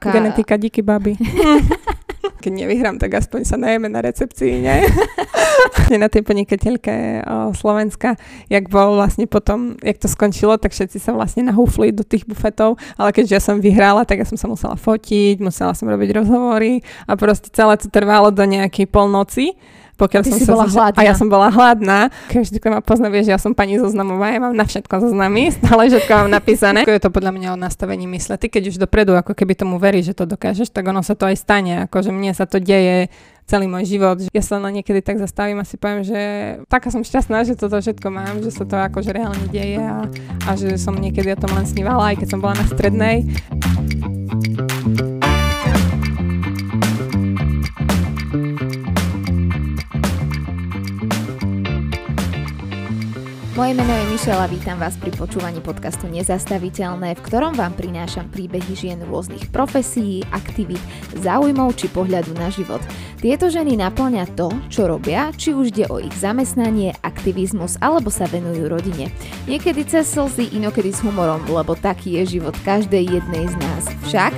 Ka... Genetika díky baby. Keď nevyhrám, tak aspoň sa najeme na recepcii, nie? na tej podnikateľke Slovenska, jak bol vlastne potom, jak to skončilo, tak všetci sa vlastne nahúfli do tých bufetov, ale keďže ja som vyhrala, tak ja som sa musela fotiť, musela som robiť rozhovory a proste celé to trvalo do nejakej polnoci pokiaľ Ty som si sa bola hladná. A ja som bola hladná. Každý, kto ma pozná, vie, že ja som pani zoznamová, ja mám na všetko zoznamy, stále všetko mám napísané. je to podľa mňa o nastavení mysle. Ty keď už dopredu, ako keby tomu veríš, že to dokážeš, tak ono sa to aj stane. Akože mne sa to deje celý môj život. Ja sa na niekedy tak zastavím a si poviem, že taká som šťastná, že toto všetko mám, že sa to akože reálne deje a, a že som niekedy o tom len snívala, aj keď som bola na strednej. Moje meno je Mišela, vítam vás pri počúvaní podcastu Nezastaviteľné, v ktorom vám prinášam príbehy žien rôznych profesí, aktivít, záujmov či pohľadu na život. Tieto ženy naplňa to, čo robia, či už ide o ich zamestnanie, aktivizmus alebo sa venujú rodine. Niekedy cez slzy, inokedy s humorom, lebo taký je život každej jednej z nás. Však...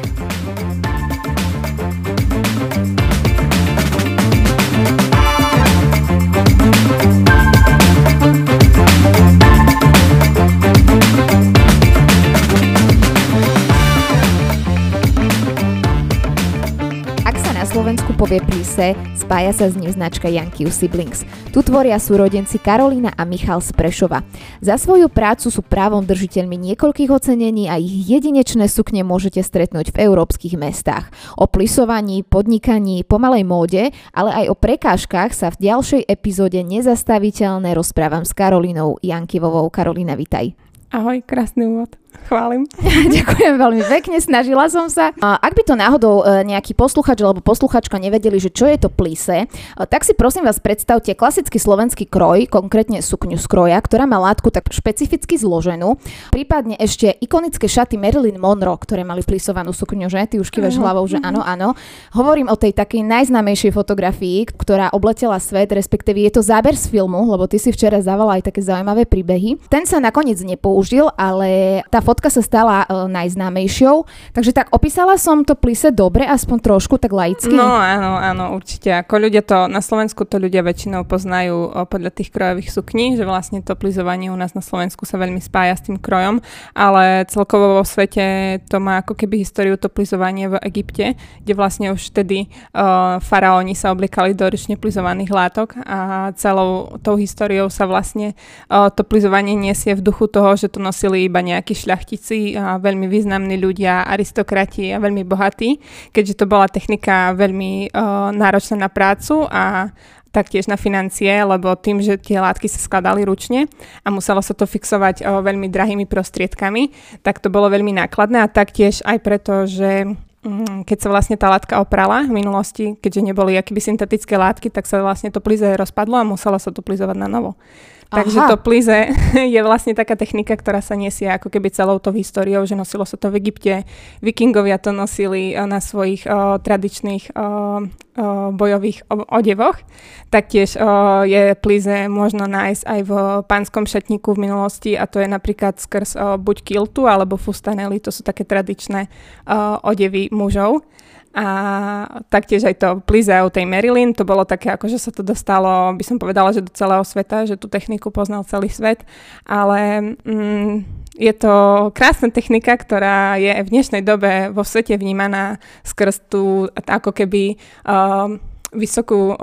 povie Plise, spája sa s ním značka Yankees Siblings. Tu tvoria súrodenci Karolína a Michal z Prešova. Za svoju prácu sú právom držiteľmi niekoľkých ocenení a ich jedinečné sukne môžete stretnúť v európskych mestách. O plisovaní, podnikaní, pomalej móde, ale aj o prekážkach sa v ďalšej epizóde nezastaviteľné rozprávam s Karolínou Jankivovou. Karolína, vitaj. Ahoj, krásny úvod. Chválim. Ďakujem veľmi pekne, snažila som sa. Ak by to náhodou e, nejaký posluchač alebo posluchačka nevedeli, že čo je to plíse, e, tak si prosím vás predstavte klasický slovenský kroj, konkrétne sukňu z kroja, ktorá má látku tak špecificky zloženú, prípadne ešte ikonické šaty Marilyn Monroe, ktoré mali plísovanú sukňu, že? Ty už kývaš hlavou, že áno, áno. Hovorím o tej takej najznámejšej fotografii, ktorá obletela svet, respektíve je to záber z filmu, lebo ty si včera zavala aj také zaujímavé príbehy. Ten sa nakoniec nepoužil, ale tá fotka sa stala uh, najznámejšou. Takže tak opísala som to plise dobre, aspoň trošku, tak laicky. No áno, áno, určite. Ako ľudia to, na Slovensku to ľudia väčšinou poznajú uh, podľa tých krojových sukní, že vlastne to plizovanie u nás na Slovensku sa veľmi spája s tým krojom, ale celkovo vo svete to má ako keby históriu to plizovanie v Egypte, kde vlastne už vtedy uh, faraóni sa oblikali do ručne plizovaných látok a celou tou históriou sa vlastne uh, to plizovanie niesie v duchu toho, že to nosili iba nejaký šľach šľachtici a veľmi významní ľudia, aristokrati a veľmi bohatí, keďže to bola technika veľmi uh, náročná na prácu a taktiež na financie, lebo tým, že tie látky sa skladali ručne a muselo sa to fixovať o, veľmi drahými prostriedkami, tak to bolo veľmi nákladné a taktiež aj preto, že mm, keď sa vlastne tá látka oprala v minulosti, keďže neboli akýby syntetické látky, tak sa vlastne to plize rozpadlo a muselo sa to plizovať na novo. Takže Aha. to plize je vlastne taká technika, ktorá sa nesie ako keby celou tou históriou, že nosilo sa to v Egypte. Vikingovia to nosili eh, na svojich o, eh, tradičných o, eh, o, bojových odevoch. Taktiež o, je plize možno nájsť aj v pánskom šatníku v minulosti a to je napríklad skrz o, buď kiltu alebo fustanely, to sú také tradičné o, odevy mužov. A taktiež aj to plizeau tej Marilyn, to bolo také, ako že sa to dostalo, by som povedala, že do celého sveta, že tú techniku poznal celý svet, ale mm, je to krásna technika, ktorá je v dnešnej dobe vo svete vnímaná skrz tú ako keby uh, vysokú o,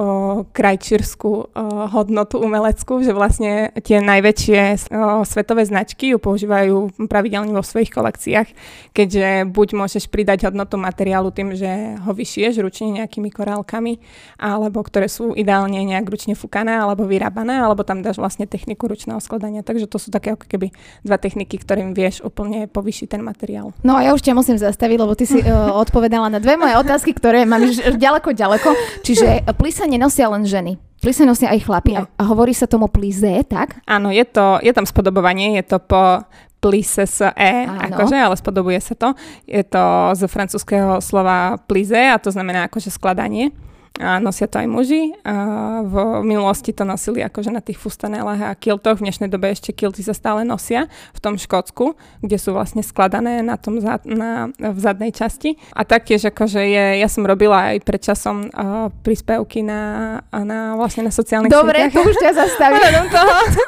krajčírskú o, hodnotu umeleckú, že vlastne tie najväčšie o, svetové značky ju používajú pravidelne vo svojich kolekciách, keďže buď môžeš pridať hodnotu materiálu tým, že ho vyšieš ručne nejakými korálkami, alebo ktoré sú ideálne nejak ručne fúkané alebo vyrábané, alebo tam dáš vlastne techniku ručného skladania. Takže to sú také ako keby dva techniky, ktorým vieš úplne povyšiť ten materiál. No a ja už ťa musím zastaviť, lebo ty si uh, odpovedala na dve moje otázky, ktoré mám ďaleko, ďaleko. Čiže že plise nenosia len ženy. Plise nosia aj chlapi no. a hovorí sa tomu plize, tak? Áno, je, to, je tam spodobovanie, je to po plise s e, akože, ale spodobuje sa to. Je to z francúzského slova plize a to znamená akože skladanie. A nosia to aj muži. A v minulosti to nosili akože na tých fustanelách a kiltoch. V dnešnej dobe ešte kilty sa stále nosia v tom Škótsku, kde sú vlastne skladané na tom zad, na, v zadnej časti. A taktiež akože je, ja som robila aj pred časom uh, príspevky na, na vlastne na sociálnych Dobre, sieťach. to už ťa zastavím.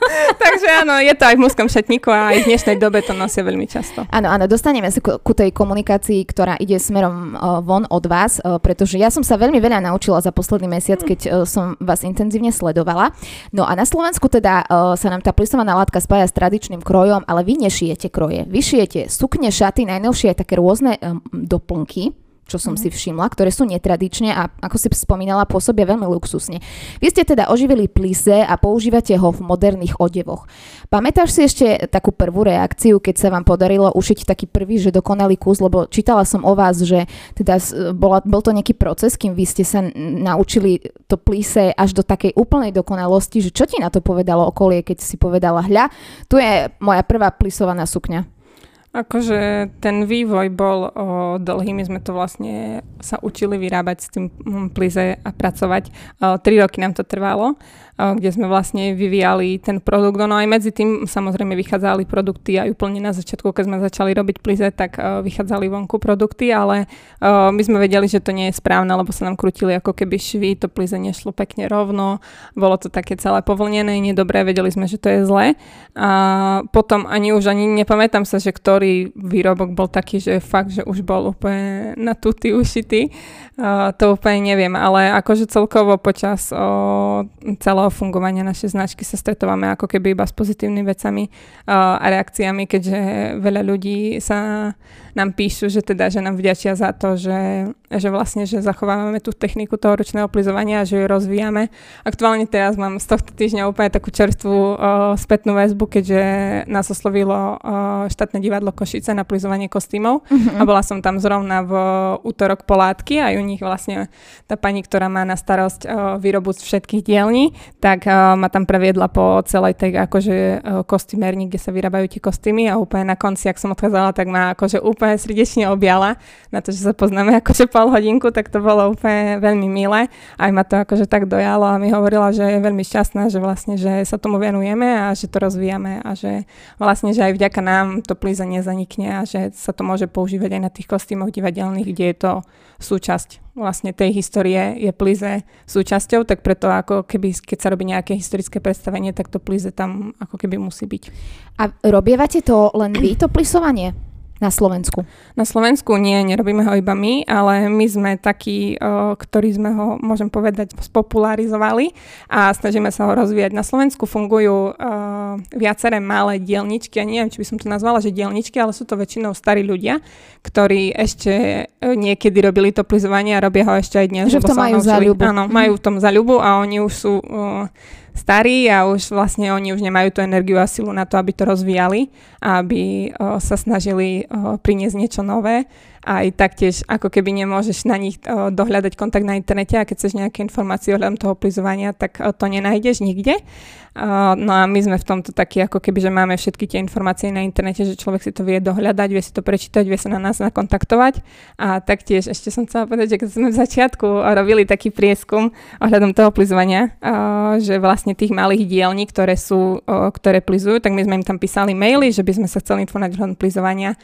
Takže áno, je to aj v mužskom šatníku a aj v dnešnej dobe to nosia veľmi často. Áno, áno, dostaneme sa ku, ku tej komunikácii, ktorá ide smerom uh, von od vás, uh, pretože ja som sa veľmi veľa naučila za posledný mesiac, keď uh, som vás intenzívne sledovala. No a na Slovensku teda uh, sa nám tá plisovaná látka spája s tradičným krojom, ale vy nešijete kroje. Vy šijete sukne, šaty, najnovšie aj také rôzne doplnky čo som mm. si všimla, ktoré sú netradične a ako si spomínala, pôsobia veľmi luxusne. Vy ste teda oživili plise a používate ho v moderných odevoch. Pamätáš si ešte takú prvú reakciu, keď sa vám podarilo ušiť taký prvý, že dokonalý kus, lebo čítala som o vás, že teda bola, bol to nejaký proces, kým vy ste sa naučili to plise až do takej úplnej dokonalosti, že čo ti na to povedalo okolie, keď si povedala, hľa, tu je moja prvá plisovaná sukňa. Akože ten vývoj bol o, dlhý, my sme to vlastne sa učili vyrábať s tým hm, plize a pracovať. O, tri roky nám to trvalo kde sme vlastne vyvíjali ten produkt. No aj medzi tým samozrejme vychádzali produkty aj úplne na začiatku, keď sme začali robiť plize, tak vychádzali vonku produkty, ale my sme vedeli, že to nie je správne, lebo sa nám krutili ako keby švy, to plize nešlo pekne rovno, bolo to také celé povlnené, nedobré, vedeli sme, že to je zlé. A potom ani už ani nepamätám sa, že ktorý výrobok bol taký, že fakt, že už bol úplne na tutý ušitý. Uh, to úplne neviem, ale akože celkovo počas uh, celého fungovania našej značky sa stretávame ako keby iba s pozitívnymi vecami a reakciami, keďže veľa ľudí sa nám píšu, že teda, že nám vďačia za to, že, že vlastne, že zachovávame tú techniku toho ručného plizovania a že ju rozvíjame. Aktuálne teraz mám z tohto týždňa úplne takú čerstvú uh, spätnú väzbu, keďže nás oslovilo uh, štátne divadlo Košice na plizovanie kostýmov uh-huh. a bola som tam zrovna v útorok polátky a u nich vlastne tá pani, ktorá má na starosť uh, výrobu z všetkých dielní, tak uh, ma tam previedla po celej tej akože uh, kostýmerni, kde sa vyrábajú tie kostýmy a úplne na konci, ak som odchádzala, tak ma akože úplne srdečne objala na to, že sa poznáme akože pol hodinku, tak to bolo úplne veľmi milé. Aj ma to akože tak dojalo a mi hovorila, že je veľmi šťastná, že vlastne, že sa tomu venujeme a že to rozvíjame a že vlastne, že aj vďaka nám to plízanie zanikne a že sa to môže používať aj na tých kostýmoch divadelných, kde je to súčasť vlastne tej histórie je plize súčasťou, tak preto ako keby, keď sa robí nejaké historické predstavenie, tak to plize tam ako keby musí byť. A robievate to len vy, to plisovanie? Na Slovensku? Na Slovensku nie, nerobíme ho iba my, ale my sme takí, ktorí sme ho, môžem povedať, spopularizovali a snažíme sa ho rozvíjať. Na Slovensku fungujú viaceré malé dielničky, ja neviem, či by som to nazvala, že dielničky, ale sú to väčšinou starí ľudia, ktorí ešte e, niekedy robili to plizovanie a robia ho ešte aj dnes. Že v tom majú záľubu. Áno, majú v tom záľubu a oni už sú... Starí a už vlastne oni už nemajú tú energiu a silu na to, aby to rozvíjali a aby sa snažili priniesť niečo nové aj taktiež ako keby nemôžeš na nich dohľadať kontakt na internete a keď chceš nejaké informácie ohľadom toho plizovania, tak to nenájdeš nikde. No a my sme v tomto takí ako keby, že máme všetky tie informácie na internete, že človek si to vie dohľadať, vie si to prečítať, vie sa na nás nakontaktovať a taktiež ešte som chcela povedať, že keď sme v začiatku robili taký prieskum ohľadom toho plizovania, že vlastne tých malých dielní, ktoré sú, ktoré plizujú, tak my sme im tam písali maily, že by sme sa chceli informovať ohľadom plizovania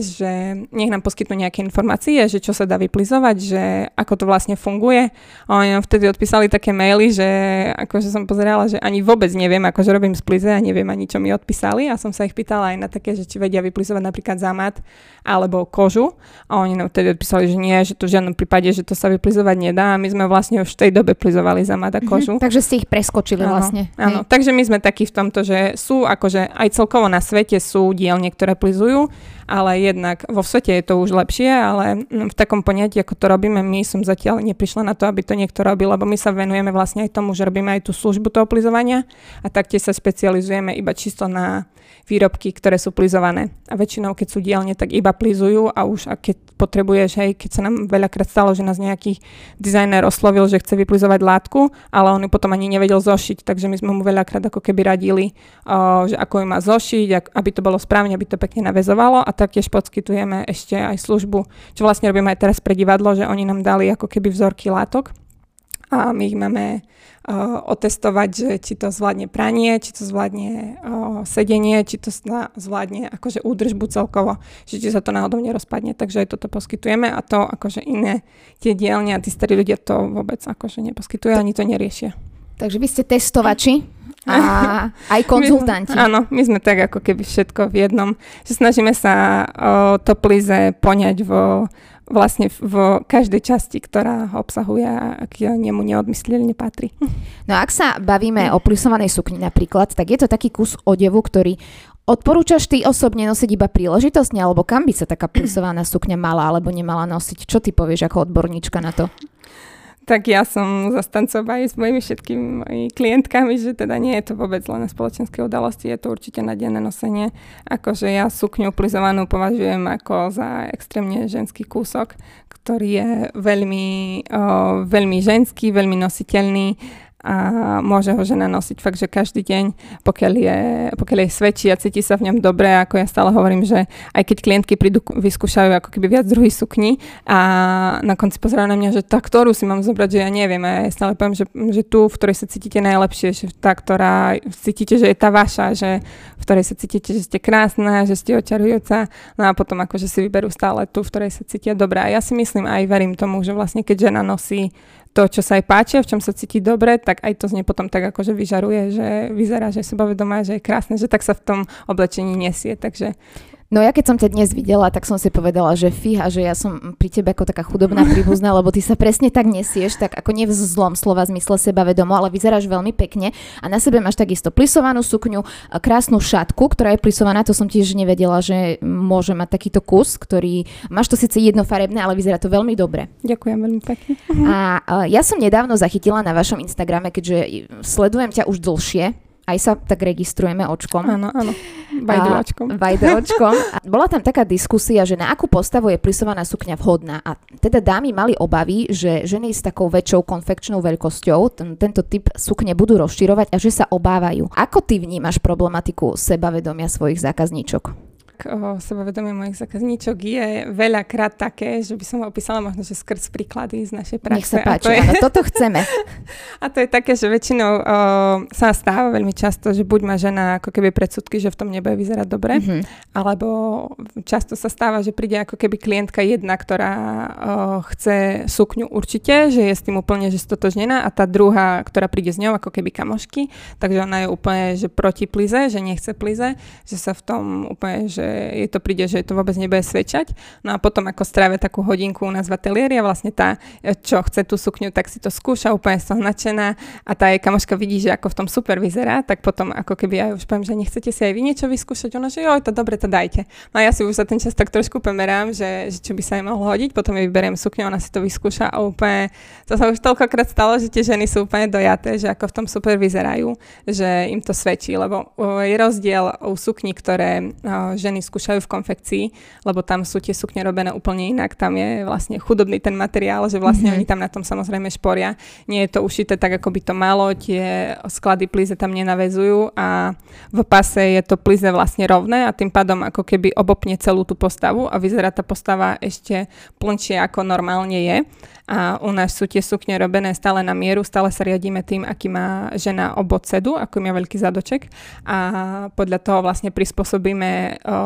že nech nám poskytnú nejaké informácie, že čo sa dá vyplizovať, že ako to vlastne funguje. A oni nám vtedy odpísali také maily, že akože som pozerala, že ani vôbec neviem, akože robím splize a neviem ani čo mi odpísali a som sa ich pýtala aj na také, že či vedia vyplizovať napríklad zamat alebo kožu. A oni nám vtedy odpísali, že nie, že to v žiadnom prípade, že to sa vyplizovať nedá a my sme vlastne už v tej dobe plizovali zamat a mhm, kožu. Mm-hmm, takže ste ich preskočili áno, vlastne. Áno, hej. takže my sme takí v tomto, že sú akože aj celkovo na svete sú dielne, ktoré plizujú, ale jednak vo svete je to už lepšie, ale v takom poňatí, ako to robíme my, som zatiaľ neprišla na to, aby to niekto robil, lebo my sa venujeme vlastne aj tomu, že robíme aj tú službu toho plizovania a taktiež sa špecializujeme iba čisto na výrobky, ktoré sú plizované. A väčšinou, keď sú dielne, tak iba plizujú a už a keď potrebuješ, hej, keď sa nám veľakrát stalo, že nás nejaký dizajner oslovil, že chce vyplizovať látku, ale on ju potom ani nevedel zošiť, takže my sme mu veľakrát ako keby radili, o, že ako ju má zošiť, aby to bolo správne, aby to pekne navezovalo a taktiež poskytujeme ešte aj službu, čo vlastne robíme aj teraz pre divadlo, že oni nám dali ako keby vzorky látok a my ich máme uh, otestovať, že či to zvládne pranie, či to zvládne uh, sedenie, či to zvládne akože údržbu celkovo, že či sa to náhodou nerozpadne, takže aj toto poskytujeme a to akože iné tie dielne a tí starí ľudia to vôbec akože neposkytujú, ani to neriešia. Takže vy ste testovači a aj konzultanti. My, áno, my sme tak ako keby všetko v jednom, že snažíme sa o, to plize poňať vo, vlastne v každej časti, ktorá ho obsahuje a k nemu neodmysliteľne patrí. No ak sa bavíme o plisovanej sukni napríklad, tak je to taký kus odevu, ktorý Odporúčaš ty osobne nosiť iba príležitostne, alebo kam by sa taká plisovaná sukňa mala alebo nemala nosiť? Čo ty povieš ako odborníčka na to? Tak ja som zastancov aj s mojimi všetkými klientkami, že teda nie je to vôbec len na spoločenské udalosti, je to určite na denné nosenie. Akože ja sukňu plizovanú považujem ako za extrémne ženský kúsok, ktorý je veľmi, o, veľmi ženský, veľmi nositeľný a môže ho žena nosiť fakt, že každý deň, pokiaľ je, pokiaľ je svedčí a cíti sa v ňom dobre, ako ja stále hovorím, že aj keď klientky prídu, vyskúšajú ako keby viac druhý sukni a na konci pozerajú na mňa, že tá, ktorú si mám zobrať, že ja neviem a ja stále poviem, že, že tú, v ktorej sa cítite najlepšie, že tá, ktorá cítite, že je tá vaša, že v ktorej sa cítite, že ste krásna, že ste očarujúca, no a potom akože si vyberú stále tú, v ktorej sa cítia dobre. A ja si myslím aj verím tomu, že vlastne keď žena nosí to, čo sa jej páči, v čom sa cíti dobre, tak aj to z nej potom tak akože vyžaruje, že vyzerá, že je sebavedomá, že je krásne, že tak sa v tom oblečení nesie. Takže No ja keď som ťa dnes videla, tak som si povedala, že fíha, že ja som pri tebe ako taká chudobná príbuzná, lebo ty sa presne tak nesieš, tak ako nie v zlom slova zmysle seba vedomo, ale vyzeráš veľmi pekne a na sebe máš takisto plisovanú sukňu, krásnu šatku, ktorá je plisovaná, to som tiež nevedela, že môže mať takýto kus, ktorý, máš to síce jednofarebné, ale vyzerá to veľmi dobre. Ďakujem veľmi pekne. A ja som nedávno zachytila na vašom Instagrame, keďže sledujem ťa už dlhšie, aj sa tak registrujeme očkom. Áno, áno. Vajde očkom. Vajde očkom. A bola tam taká diskusia, že na akú postavu je plisovaná sukňa vhodná. A teda dámy mali obavy, že ženy s takou väčšou konfekčnou veľkosťou ten, tento typ sukne budú rozširovať a že sa obávajú. Ako ty vnímaš problematiku sebavedomia svojich zákazníčok? O sebavedomie mojich zákazníčok je veľakrát také, že by som ho opísala možno, že skrz príklady z našej praxe. Nech sa páči, je, áno, toto chceme. A to je také, že väčšinou o, sa stáva veľmi často, že buď má žena ako keby predsudky, že v tom nebude vyzerať dobre, mm-hmm. alebo často sa stáva, že príde ako keby klientka jedna, ktorá o, chce sukňu určite, že je s tým úplne že stotožnená a tá druhá, ktorá príde s ňou ako keby kamošky, takže ona je úplne že proti plize, že nechce plize, že sa v tom úplne, že je to príde, že to vôbec nebude svedčať. No a potom ako strávia takú hodinku u nás v ateliéri a vlastne tá, čo chce tú sukňu, tak si to skúša, úplne som nadšená a tá jej kamoška vidí, že ako v tom super vyzerá, tak potom ako keby ja už poviem, že nechcete si aj vy niečo vyskúšať, ona, že jo, to dobre, to dajte. No a ja si už za ten čas tak trošku pomerám, že, že čo by sa jej mohlo hodiť, potom jej vyberiem sukňu, ona si to vyskúša a úplne, to sa už toľkokrát stalo, že tie ženy sú úplne dojaté, že ako v tom super vyzerajú, že im to svedčí, lebo je rozdiel u sukní, ktoré ženy ženy skúšajú v konfekcii, lebo tam sú tie sukne robené úplne inak. Tam je vlastne chudobný ten materiál, že vlastne mm-hmm. oni tam na tom samozrejme šporia. Nie je to ušité tak, ako by to malo, tie sklady plize tam nenavezujú a v pase je to plize vlastne rovné a tým pádom ako keby obopne celú tú postavu a vyzerá tá postava ešte plnšie ako normálne je a u nás sú tie sukne robené stále na mieru, stále sa riadíme tým, aký má žena obod sedu, aký má veľký zadoček a podľa toho vlastne prispôsobíme o,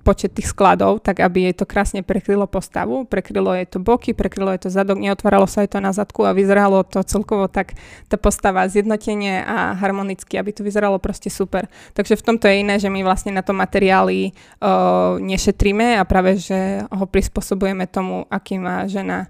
počet tých skladov, tak aby jej to krásne prekrylo postavu, prekrylo jej to boky, prekrylo jej to zadok, neotváralo sa jej to na zadku a vyzeralo to celkovo tak tá postava zjednotenie a harmonicky, aby to vyzeralo proste super. Takže v tomto je iné, že my vlastne na to materiály o, nešetríme a práve, že ho prispôsobujeme tomu, aký má žena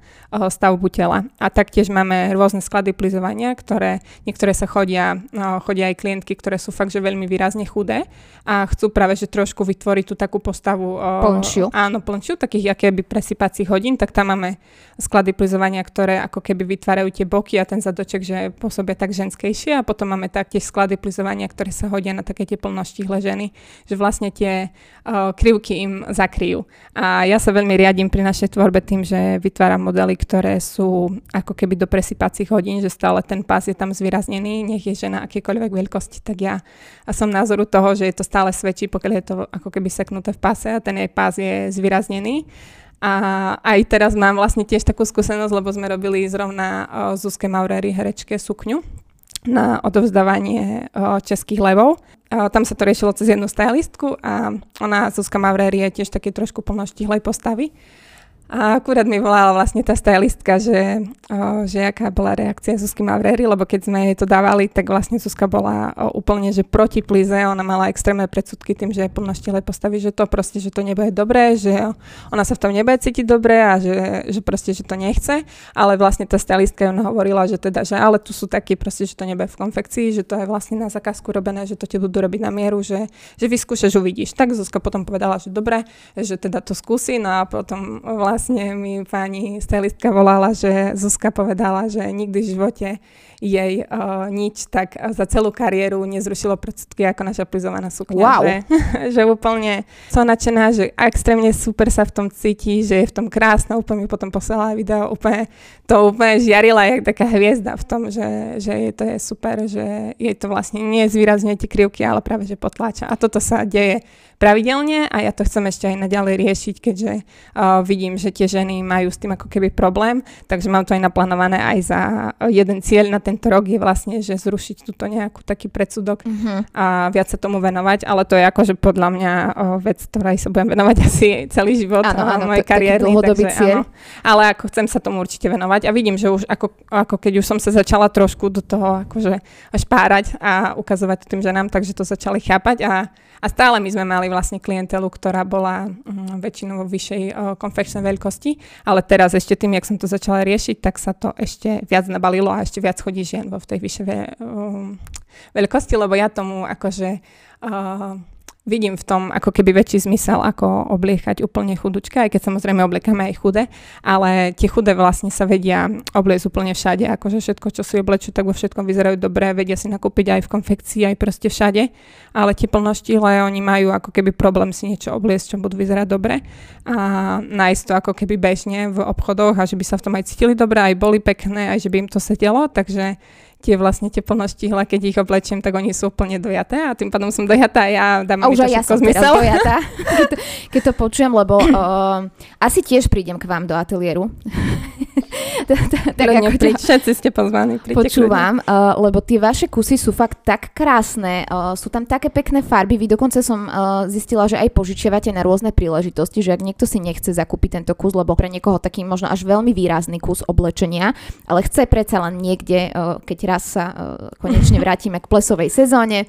stav stavbu tela. A taktiež máme rôzne sklady plizovania, ktoré niektoré sa chodia, no, chodia aj klientky, ktoré sú fakt, že veľmi výrazne chudé a chcú práve, že trošku vytvoriť tú takú postavu. Plnšiu. Áno, plnšiu, takých akéby presypacích hodín, tak tam máme sklady plizovania, ktoré ako keby vytvárajú tie boky a ten zadoček, že pôsobia tak ženskejšie a potom máme taktiež sklady plizovania, ktoré sa hodia na také tie plnoštihle ženy, že vlastne tie uh, krivky im zakryjú. A ja sa veľmi riadím pri našej tvorbe tým, že vytváram modely, ktoré sú ako keby do presypacích hodín, že stále ten pás je tam zvýraznený, nech je žena akékoľvek veľkosti, tak ja a som názoru toho, že je to stále svedčí, pokiaľ je to ako keby seknuté v páse a ten jej pás je zvýraznený A aj teraz mám vlastne tiež takú skúsenosť, lebo sme robili zrovna Zuzke Maurery herečke sukňu na odovzdávanie českých levov. Tam sa to riešilo cez jednu stylistku a ona, Zuzka Maurery, je tiež také trošku plnoštihlej postavy. A akurát mi volala vlastne tá stylistka, že, že aká bola reakcia Zuzky Mavrery, lebo keď sme jej to dávali, tak vlastne Zuzka bola úplne, že proti plize, ona mala extrémne predsudky tým, že je plnoštile postaví, že to proste, že to nebude dobré, že ona sa v tom nebude cítiť dobre a že, že proste, že to nechce, ale vlastne tá stylistka ona hovorila, že teda, že ale tu sú takí proste, že to nebude v konfekcii, že to je vlastne na zakázku robené, že to ti budú robiť na mieru, že, že vyskúšaš, uvidíš. Tak Zuzka potom povedala, že dobre, že teda to skúsi, no a potom vlastne vlastne mi pani stylistka volala, že Zuzka povedala, že nikdy v živote jej uh, nič tak za celú kariéru nezrušilo predsudky ako naša plizovaná sukňa. Wow. Že, že úplne som nadšená, že extrémne super sa v tom cíti, že je v tom krásna, úplne mi potom poslala video, úplne to úplne žiarila jak taká hviezda v tom, že, že je to je super, že jej to vlastne nie zvýrazňuje tie krivky, ale práve že potláča. A toto sa deje pravidelne a ja to chcem ešte aj naďalej riešiť, keďže uh, vidím, že tie ženy majú s tým ako keby problém, takže mám to aj naplánované aj za jeden cieľ na tento rok je vlastne, že zrušiť túto nejakú taký predsudok uh-huh. a viac sa tomu venovať, ale to je akože podľa mňa uh, vec, ktorej sa budem venovať asi celý život áno, áno, mojej kariéry. takže, cieľ. Áno, ale ako chcem sa tomu určite venovať a vidím, že už ako, ako keď už som sa začala trošku do toho akože špárať a ukazovať tým ženám, takže to začali chápať a a stále my sme mali vlastne klientelu, ktorá bola um, väčšinou vo vyššej uh, konfekčnej veľkosti, ale teraz ešte tým, jak som to začala riešiť, tak sa to ešte viac nabalilo a ešte viac chodí žien vo tej vyššej um, veľkosti, lebo ja tomu akože uh, vidím v tom ako keby väčší zmysel, ako obliekať úplne chudučka, aj keď samozrejme obliekame aj chudé, ale tie chudé vlastne sa vedia obliecť úplne všade, akože všetko, čo si oblečú, tak vo všetkom vyzerajú dobre, vedia si nakúpiť aj v konfekcii, aj proste všade, ale tie plnoštíhle, oni majú ako keby problém si niečo obliecť, čo budú vyzerať dobre a nájsť to ako keby bežne v obchodoch a že by sa v tom aj cítili dobre, aj boli pekné, aj že by im to sedelo, takže tie vlastne tie plnoštihle, keď ich oblečiem, tak oni sú úplne dojaté a tým pádom som dojatá a ja dám a už aj ja som zmysel. dojatá, keď, to, keď to počujem, lebo uh, asi tiež prídem k vám do ateliéru. tak ako príď, všetci ste pozvaní. Počúvam, uh, lebo tie vaše kusy sú fakt tak krásne, uh, sú tam také pekné farby, vy dokonca som uh, zistila, že aj požičiavate na rôzne príležitosti, že ak niekto si nechce zakúpiť tento kus, lebo pre niekoho taký možno až veľmi výrazný kus oblečenia, ale chce predsa len niekde, uh, keď raz sa uh, konečne vrátime k plesovej sezóne,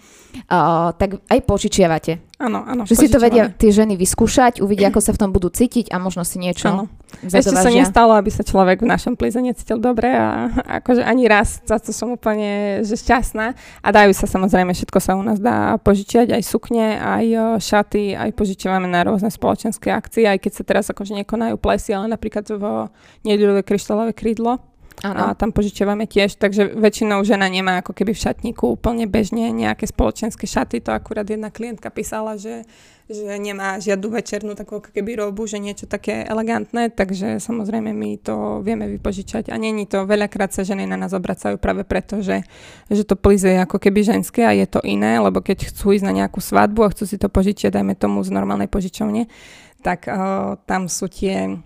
uh, tak aj požičiavate. Áno, áno. Že si to vedia tie ženy vyskúšať, uvidia, ako sa v tom budú cítiť a možno si niečo áno. Ešte sa nestalo, aby sa človek v našom plize necítil dobre a akože ani raz, za to som úplne že šťastná. A dajú sa samozrejme, všetko sa u nás dá požičiať, aj sukne, aj šaty, aj požičiavame na rôzne spoločenské akcie, aj keď sa teraz akože nekonajú plesy, ale napríklad v nedelu kryštálové krídlo, Ano. A tam požičiavame tiež, takže väčšinou žena nemá ako keby v šatníku úplne bežne nejaké spoločenské šaty. To akurát jedna klientka písala, že, že nemá žiadnu večernú takú ako keby robu, že niečo také elegantné, takže samozrejme my to vieme vypožičať. A není to, veľakrát sa ženy na nás obracajú práve preto, že, že to plize je ako keby ženské a je to iné, lebo keď chcú ísť na nejakú svadbu a chcú si to požičiať, dajme tomu z normálnej požičovne, tak uh, tam sú tie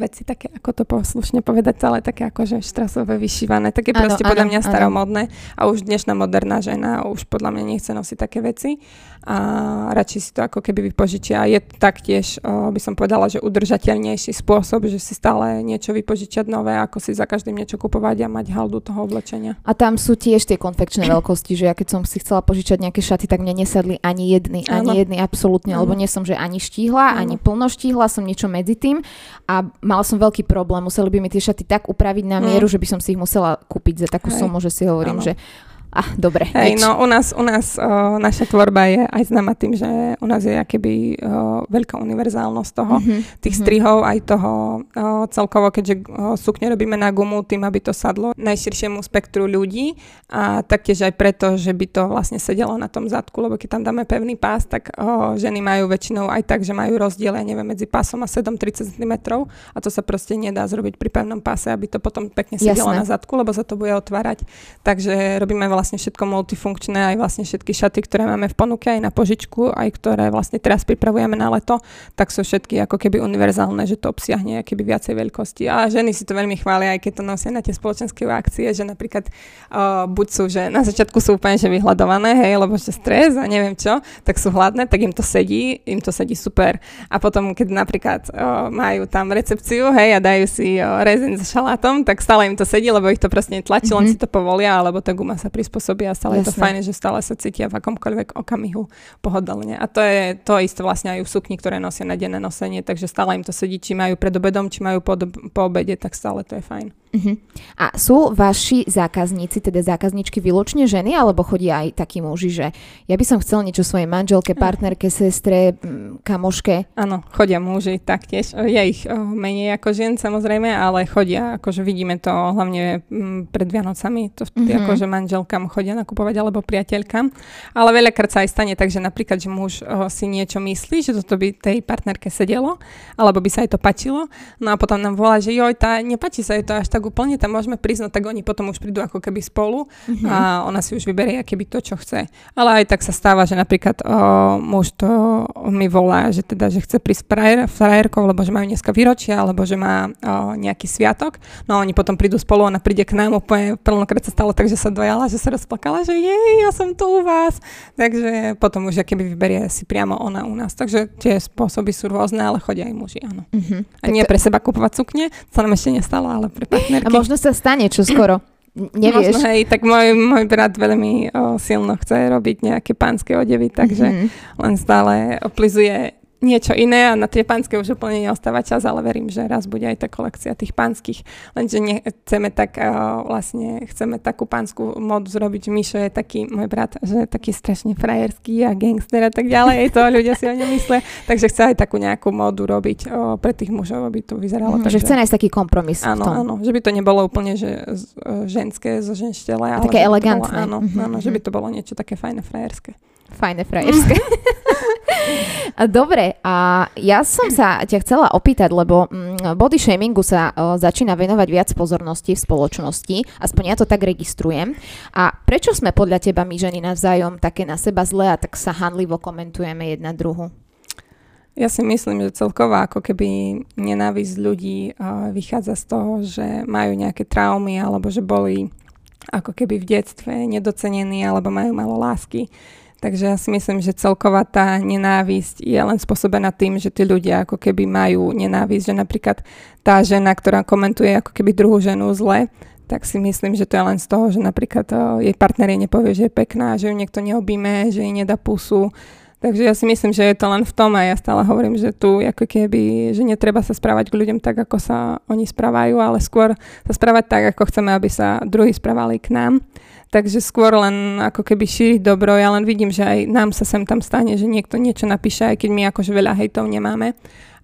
veci také, ako to poslušne povedať, celé také akože štrasové vyšívané, také ano, proste ano, podľa mňa staromodné a už dnešná moderná žena už podľa mňa nechce nosiť také veci a radšej si to ako keby vypožičia. Je to taktiež, by som povedala, že udržateľnejší spôsob, že si stále niečo vypožičať nové, ako si za každým niečo kupovať a mať haldu toho oblečenia. A tam sú tiež tie konfekčné veľkosti, že ja keď som si chcela požičať nejaké šaty, tak mne nesadli ani jedny, ani ano. jedny absolútne, ano. lebo nie som, že ani štíhla, ano. ani plnoštíhla, som niečo medzi tým a mala som veľký problém, museli by mi tie šaty tak upraviť na mieru, mm. že by som si ich musela kúpiť za takú Hej. sumu, že si hovorím, ano. že Ah, dobre. Hej, no u nás, u nás o, naša tvorba je aj známa tým, že u nás je akéby o, veľká univerzálnosť toho, mm-hmm. tých mm-hmm. strihov, aj toho o, celkovo, keďže o, sukne robíme na gumu, tým, aby to sadlo najširšiemu spektru ľudí a taktiež aj preto, že by to vlastne sedelo na tom zadku, lebo keď tam dáme pevný pás, tak o, ženy majú väčšinou aj tak, že majú rozdiel, ja neviem, medzi pásom a 7-30 cm a to sa proste nedá zrobiť pri pevnom páse, aby to potom pekne sedelo Jasné. na zadku, lebo sa to bude otvárať. Takže robíme vlastne všetko multifunkčné, aj vlastne všetky šaty, ktoré máme v ponuke aj na požičku, aj ktoré vlastne teraz pripravujeme na leto, tak sú všetky ako keby univerzálne, že to obsiahne keby viacej veľkosti. A ženy si to veľmi chvália, aj keď to nosia na tie spoločenské akcie, že napríklad uh, buď sú, že na začiatku sú úplne že vyhľadované, hej, lebo že stres a neviem čo, tak sú hladné, tak im to sedí, im to sedí super. A potom, keď napríklad uh, majú tam recepciu, hej, a dajú si uh, rezen s šalátom, tak stále im to sedí, lebo ich to proste netlačí, mm-hmm. len mhm. si to povolia, alebo tá guma sa prispôsobí a stále Jasne. je to fajn, že stále sa cítia v akomkoľvek okamihu pohodlne. A to je to isté vlastne aj u sukni, ktoré nosia na denné nosenie, takže stále im to sedí, či majú pred obedom, či majú po, po obede, tak stále to je fajn. Uh-huh. A sú vaši zákazníci, teda zákazničky výlučne ženy, alebo chodia aj takí muži, že ja by som chcel niečo svojej manželke, partnerke, sestre, kamoške? Áno, chodia muži taktiež. Je ich menej ako žien samozrejme, ale chodia, akože vidíme to hlavne pred Vianocami, to uh-huh. akože manželkám chodia nakupovať alebo priateľkám. Ale veľakrát sa aj stane tak, že napríklad, že muž si niečo myslí, že toto by tej partnerke sedelo, alebo by sa aj to pačilo, no a potom nám volá, že joj, tá, nepačí sa jej to až tak tak úplne tam môžeme priznať, tak oni potom už prídu ako keby spolu mm-hmm. a ona si už vyberie keby to, čo chce. Ale aj tak sa stáva, že napríklad o, muž to mi volá, že teda, že chce prísť frajerkou, lebo že majú dneska výročia, alebo že má o, nejaký sviatok. No oni potom prídu spolu, ona príde k nám úplne plnokrát sa stalo tak, že sa dojala, že sa rozplakala, že jej, ja som tu u vás. Takže potom už keby vyberie si priamo ona u nás. Takže tie spôsoby sú rôzne, ale chodia aj muži, áno. Mm-hmm. A nie pre seba kupovať sukne, to nám ešte nestalo, ale pre partnerky. A možno sa stane čo skoro. Nevieš. Možno, hej, tak môj, môj brat veľmi o, silno chce robiť nejaké pánske odevy, takže mm-hmm. len stále oplizuje niečo iné a na tie pánske už úplne neostáva čas, ale verím, že raz bude aj tá kolekcia tých pánskych. Lenže chceme tak uh, vlastne, chceme takú pánsku modu zrobiť. Mišo je taký, môj brat, že je taký strašne frajerský a gangster a tak ďalej. To ľudia si o ňom myslia. Takže chce aj takú nejakú modu robiť uh, pre tých mužov, aby to vyzeralo. Mm, takže, že chce nájsť taký kompromis Áno, áno. Že by to nebolo úplne že uh, ženské zo ženštele. Ale také elegantné. Bolo, áno, mm-hmm. áno, že by to bolo niečo také fajné frajerské. Fajné frajerské. Dobre, a ja som sa ťa chcela opýtať, lebo mm, body shamingu sa začína venovať viac pozornosti v spoločnosti, aspoň ja to tak registrujem. A prečo sme podľa teba my ženy navzájom také na seba zlé a tak sa handlivo komentujeme jedna druhu? Ja si myslím, že celková ako keby nenávisť ľudí vychádza z toho, že majú nejaké traumy alebo že boli ako keby v detstve nedocenení alebo majú malo lásky Takže ja si myslím, že celková tá nenávisť je len spôsobená tým, že tí ľudia ako keby majú nenávisť, že napríklad tá žena, ktorá komentuje ako keby druhú ženu zle, tak si myslím, že to je len z toho, že napríklad o, jej partner jej nepovie, že je pekná, že ju niekto neobíme, že jej nedá pusu. Takže ja si myslím, že je to len v tom a ja stále hovorím, že tu ako keby, že netreba sa správať k ľuďom tak, ako sa oni správajú, ale skôr sa správať tak, ako chceme, aby sa druhí správali k nám. Takže skôr len ako keby šíriť dobro. Ja len vidím, že aj nám sa sem tam stane, že niekto niečo napíše, aj keď my akože veľa hejtov nemáme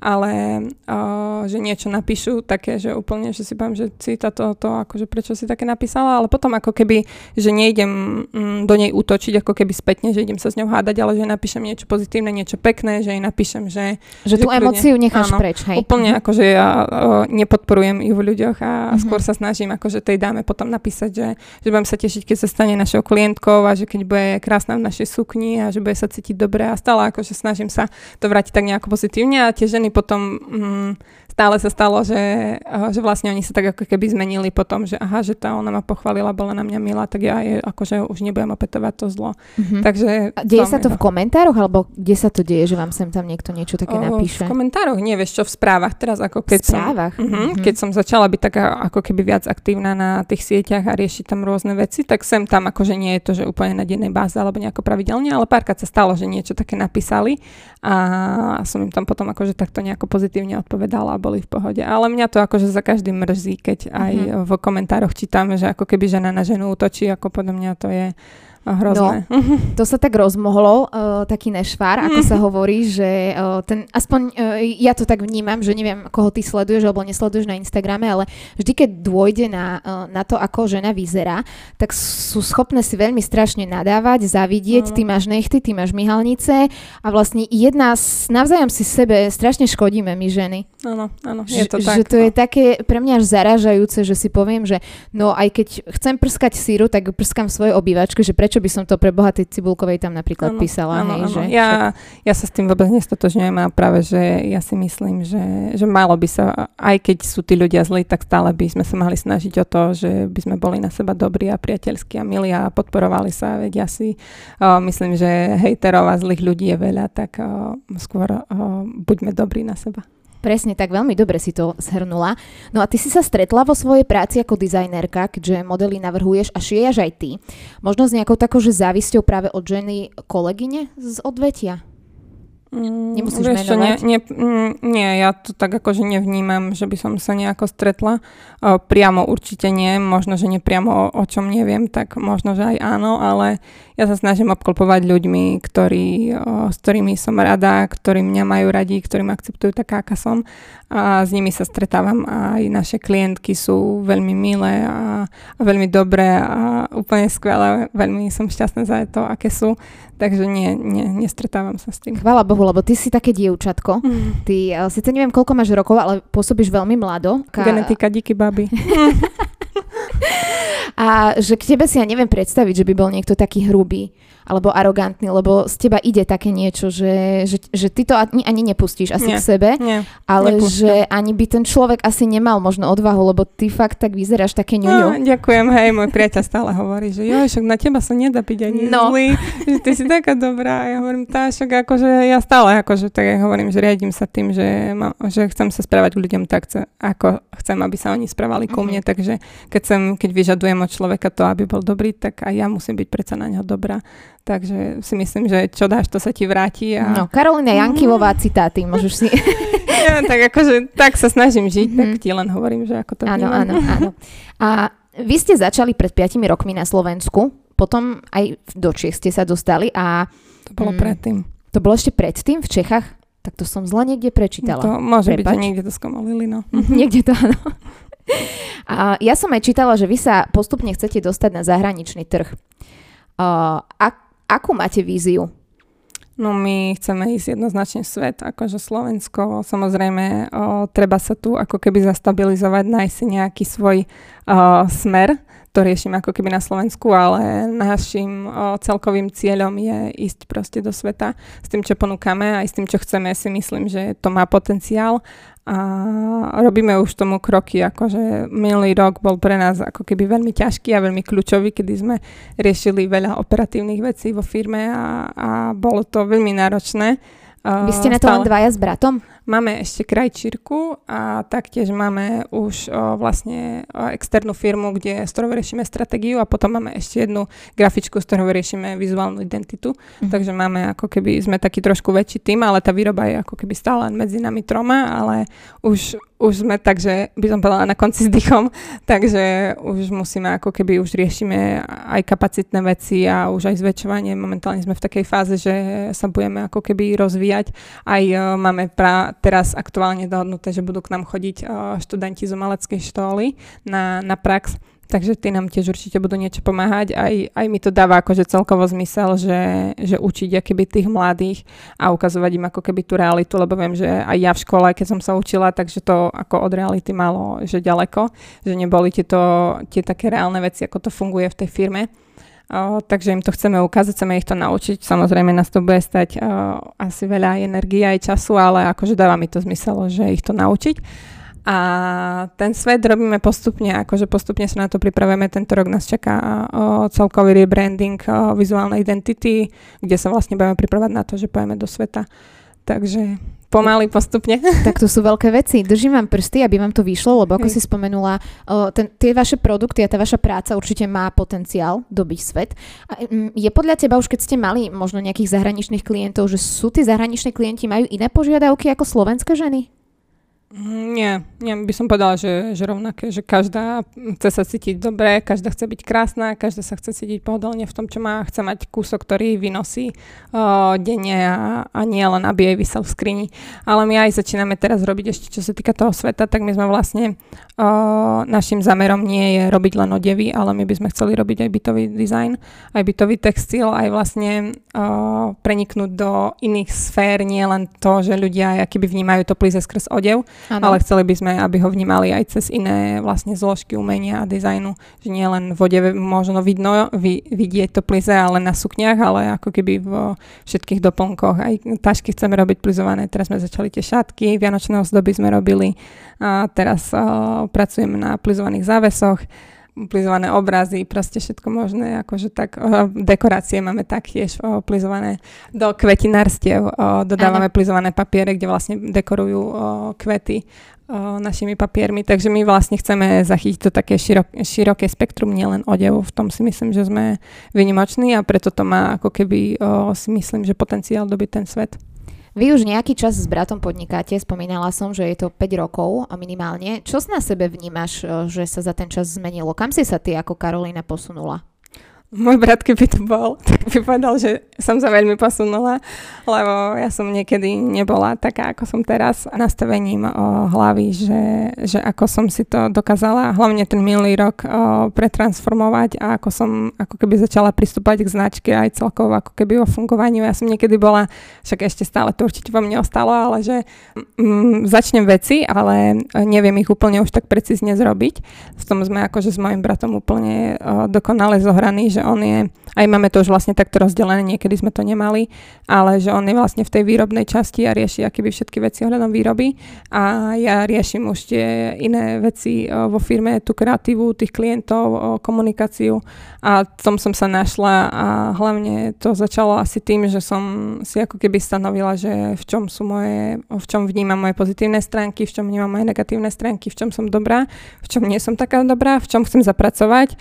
ale uh, že niečo napíšu také, že úplne, že si poviem, že si to, to akože prečo si také napísala, ale potom ako keby, že nejdem mm, do nej útočiť ako keby spätne, že idem sa s ňou hádať, ale že napíšem niečo pozitívne, niečo pekné, že jej napíšem, že... Že, že tú kľudne, emociu necháš áno, preč, hej. Úplne mm-hmm. akože ja uh, nepodporujem ju v ľuďoch a mm-hmm. skôr sa snažím akože tej dáme potom napísať, že, že budem sa tešiť, keď sa stane našou klientkou a že keď bude krásna v našej sukni a že bude sa cítiť dobre a stále akože snažím sa to vrátiť tak nejako pozitívne a tie ženy potom mm, stále sa stalo, že, že vlastne oni sa tak ako keby zmenili potom, že aha, že tá ona ma pochválila, bola na mňa milá, tak ja je, akože už nebudem opätovať to zlo. Mm-hmm. Takže A deje sa to v komentároch, alebo kde sa to deje, že vám sem tam niekto niečo také o, napíše? V komentároch, nie, vieš čo, v správach. Teraz ako keď v správach? Som, uh-huh, mm-hmm. keď som začala byť taká ako keby viac aktívna na tých sieťach a riešiť tam rôzne veci, tak sem tam akože nie je to, že úplne na dennej báze alebo nejako pravidelne, ale párkrát sa stalo, že niečo také napísali a som im tam potom akože takto nejako pozitívne odpovedala boli v pohode. Ale mňa to akože za každým mrzí, keď aj mm-hmm. v komentároch čítame, že ako keby žena na ženu útočí, ako podľa mňa to je hrozné. No, to sa tak rozmohlo, uh, taký nešvar, ako sa hovorí, že uh, ten, aspoň uh, ja to tak vnímam, že neviem, koho ty sleduješ alebo nesleduješ na Instagrame, ale vždy, keď dôjde na, uh, na to, ako žena vyzerá, tak sú schopné si veľmi strašne nadávať, zavidieť, no. ty máš nechty, ty máš myhalnice a vlastne jedna, z, navzájom si sebe strašne škodíme my ženy. Áno, áno, je to Ž, tak. Že to no. je také pre mňa až zaražajúce, že si poviem, že no aj keď chcem prskať síru, tak prskám svoje obývačky, že prečo prečo by som to pre bohatej Cibulkovej tam napríklad ano, písala. Ano, hej, ano. Že, ja, ja sa s tým vôbec nestotožňujem a práve, že ja si myslím, že, že malo by sa, aj keď sú tí ľudia zlí, tak stále by sme sa mali snažiť o to, že by sme boli na seba dobrí a priateľskí a milí a podporovali sa. Veď ja si uh, myslím, že hejterov a zlých ľudí je veľa, tak uh, skôr uh, buďme dobrí na seba. Presne tak, veľmi dobre si to zhrnula. No a ty si sa stretla vo svojej práci ako dizajnerka, keďže modely navrhuješ a šiejaš aj ty. Možno s nejakou takou, že závisťou práve od ženy kolegyne z odvetia? Mm, Nemusíš Vieš, menovať? Nie, nie, mm, nie, ja to tak akože nevnímam, že by som sa nejako stretla. Priamo určite nie, možno, že nepriamo o, o čom neviem, tak možno, že aj áno, ale ja sa snažím obklopovať ľuďmi, ktorí, s ktorými som rada, ktorí mňa majú radi, ktorí ma akceptujú taká, aká som a s nimi sa stretávam a aj naše klientky sú veľmi milé a, a veľmi dobré a úplne skvelé, veľmi som šťastná za to, aké sú. Takže nie, nie, nestretávam sa s tým. Chvála Bohu, lebo ty si také dievčatko. Mm. Ty uh, síce neviem, koľko máš rokov, ale pôsobíš veľmi mlado. Ka... Genetika díky baby. A že k tebe si ja neviem predstaviť, že by bol niekto taký hrubý alebo arogantný, lebo z teba ide také niečo, že, že, že ty to ani, ani nepustíš asi nie, k sebe, nie, ale nepustím. že ani by ten človek asi nemal možno odvahu, lebo ty fakt tak vyzeráš také ňuňu. No, ďakujem, hej, môj priateľ stále hovorí, že jo, však na teba sa nedá byť ani no. zlý, že ty si taká dobrá. Ja hovorím, tá, však akože ja stále akože tak ja hovorím, že riadím sa tým, že, ma, že chcem sa správať k ľuďom tak, ako chcem, aby sa oni správali ku mne, mm-hmm. takže keď, sem, keď vyžadujem od človeka to, aby bol dobrý, tak aj ja musím byť predsa na neho dobrá. Takže si myslím, že čo dáš, to sa ti vráti. A... No, Karolina Jankivová citáty, môžeš si... ja, tak akože tak sa snažím žiť, mm-hmm. tak mhm. ti len hovorím, že ako to Áno, áno, áno. A vy ste začali pred 5 rokmi na Slovensku, potom aj do Čech ste sa dostali a... To bolo mm, predtým. To bolo ešte predtým v Čechách? Tak to som zle niekde prečítala. To môže Prepač. byť, že niekde to skomolili, no. niekde to, áno. A ja som aj čítala, že vy sa postupne chcete dostať na zahraničný trh. Uh, ak, akú máte víziu? No my chceme ísť jednoznačne svet, akože Slovensko, samozrejme o, treba sa tu ako keby zastabilizovať, nájsť si nejaký svoj o, smer, to riešime ako keby na Slovensku, ale našim o, celkovým cieľom je ísť proste do sveta s tým, čo ponúkame aj s tým, čo chceme. Si myslím, že to má potenciál a robíme už tomu kroky, akože minulý rok bol pre nás ako keby veľmi ťažký a veľmi kľúčový, kedy sme riešili veľa operatívnych vecí vo firme a, a bolo to veľmi náročné. Vy ste na to len dvaja s bratom? Máme ešte krajčírku a taktiež máme už o, vlastne o, externú firmu, kde, s ktorou riešime stratégiu a potom máme ešte jednu grafičku, s ktorou riešime vizuálnu identitu. Mm. Takže máme ako keby, sme taký trošku väčší tým, ale tá výroba je ako keby stále medzi nami troma, ale už, už sme tak, že by som povedala na konci s dýchom, takže už musíme ako keby už riešime aj kapacitné veci a už aj zväčšovanie. Momentálne sme v takej fáze, že sa budeme ako keby rozvíjať. Aj uh, máme pra, teraz aktuálne dohodnuté, že budú k nám chodiť uh, študenti z umeleckej školy na, na prax, takže tí nám tiež určite budú niečo pomáhať. Aj, aj mi to dáva akože celkovo zmysel, že, že učiť keby tých mladých a ukazovať im ako keby tú realitu, lebo viem, že aj ja v škole, keď som sa učila, takže to ako od reality malo, že ďaleko, že neboli tieto, tie také reálne veci, ako to funguje v tej firme. Takže im to chceme ukázať, chceme ich to naučiť. Samozrejme nás to bude stať o, asi veľa energie aj času, ale akože dáva mi to zmysel, že ich to naučiť. A ten svet robíme postupne, akože postupne sa na to pripravujeme. Tento rok nás čaká o, celkový rebranding o, vizuálnej identity, kde sa vlastne budeme pripravať na to, že pojeme do sveta. Takže Pomaly, postupne. Tak to sú veľké veci. Držím vám prsty, aby vám to vyšlo, lebo ako Hej. si spomenula, ten, tie vaše produkty a tá vaša práca určite má potenciál dobiť svet. A mm, je podľa teba už, keď ste mali možno nejakých zahraničných klientov, že sú tí zahraniční klienti, majú iné požiadavky ako slovenské ženy? Nie, nie by som povedala, že, že rovnaké, že každá chce sa cítiť dobre, každá chce byť krásna, každá sa chce cítiť pohodlne v tom, čo má, chce mať kúsok, ktorý vynosí uh, denne a, a nie len, aby jej vysel v skrini. Ale my aj začíname teraz robiť ešte, čo sa týka toho sveta, tak my sme vlastne, uh, našim zámerom nie je robiť len odevy, ale my by sme chceli robiť aj bytový dizajn, aj bytový textil, aj vlastne uh, preniknúť do iných sfér, nie len to, že ľudia akýby vnímajú to plíze skrz odev, ano. ale chceli by sme, aby ho vnímali aj cez iné vlastne zložky umenia a dizajnu, že nie len v vode možno vidno, vy, vidieť to plize, ale na sukniach, ale ako keby vo všetkých doplnkoch. Aj tašky chceme robiť plizované, teraz sme začali tie šatky, vianočné ozdoby sme robili a teraz uh, pracujeme na plizovaných závesoch plizované obrazy, proste všetko možné, akože tak o, dekorácie máme taktiež o, plizované do kvetinárstiev, o, dodávame ano. plizované papiere, kde vlastne dekorujú o, kvety o, našimi papiermi, takže my vlastne chceme zachytiť to také širok, široké spektrum, nielen odevu, v tom si myslím, že sme vynimoční a preto to má ako keby o, si myslím, že potenciál dobiť ten svet. Vy už nejaký čas s bratom podnikáte, spomínala som, že je to 5 rokov minimálne. Čo na sebe vnímaš, e, že sa za ten čas zmenilo? Kam si sa ty ako Karolina posunula? Môj brat, keby tu bol, tak by povedal, že som sa veľmi posunula, lebo ja som niekedy nebola taká, ako som teraz, nastavením o hlavy, že, že ako som si to dokázala, hlavne ten minulý rok o, pretransformovať a ako som ako keby začala pristúpať k značke aj celkovo ako keby o fungovaniu. Ja som niekedy bola, však ešte stále to určite vo mne ostalo, ale že mm, začnem veci, ale neviem ich úplne už tak precízne zrobiť. V tom sme akože s mojim bratom úplne o, dokonale zohraní, že on je, aj máme to už vlastne takto rozdelené, niekedy sme to nemali, ale že on je vlastne v tej výrobnej časti a rieši akýby všetky veci ohľadom výroby. A ja riešim už tie iné veci vo firme, tú kreatívu tých klientov, komunikáciu. A tom som sa našla a hlavne to začalo asi tým, že som si ako keby stanovila, že v čom sú moje, v čom vnímam moje pozitívne stránky, v čom vnímam moje negatívne stránky, v čom som dobrá, v čom nie som taká dobrá, v čom chcem zapracovať,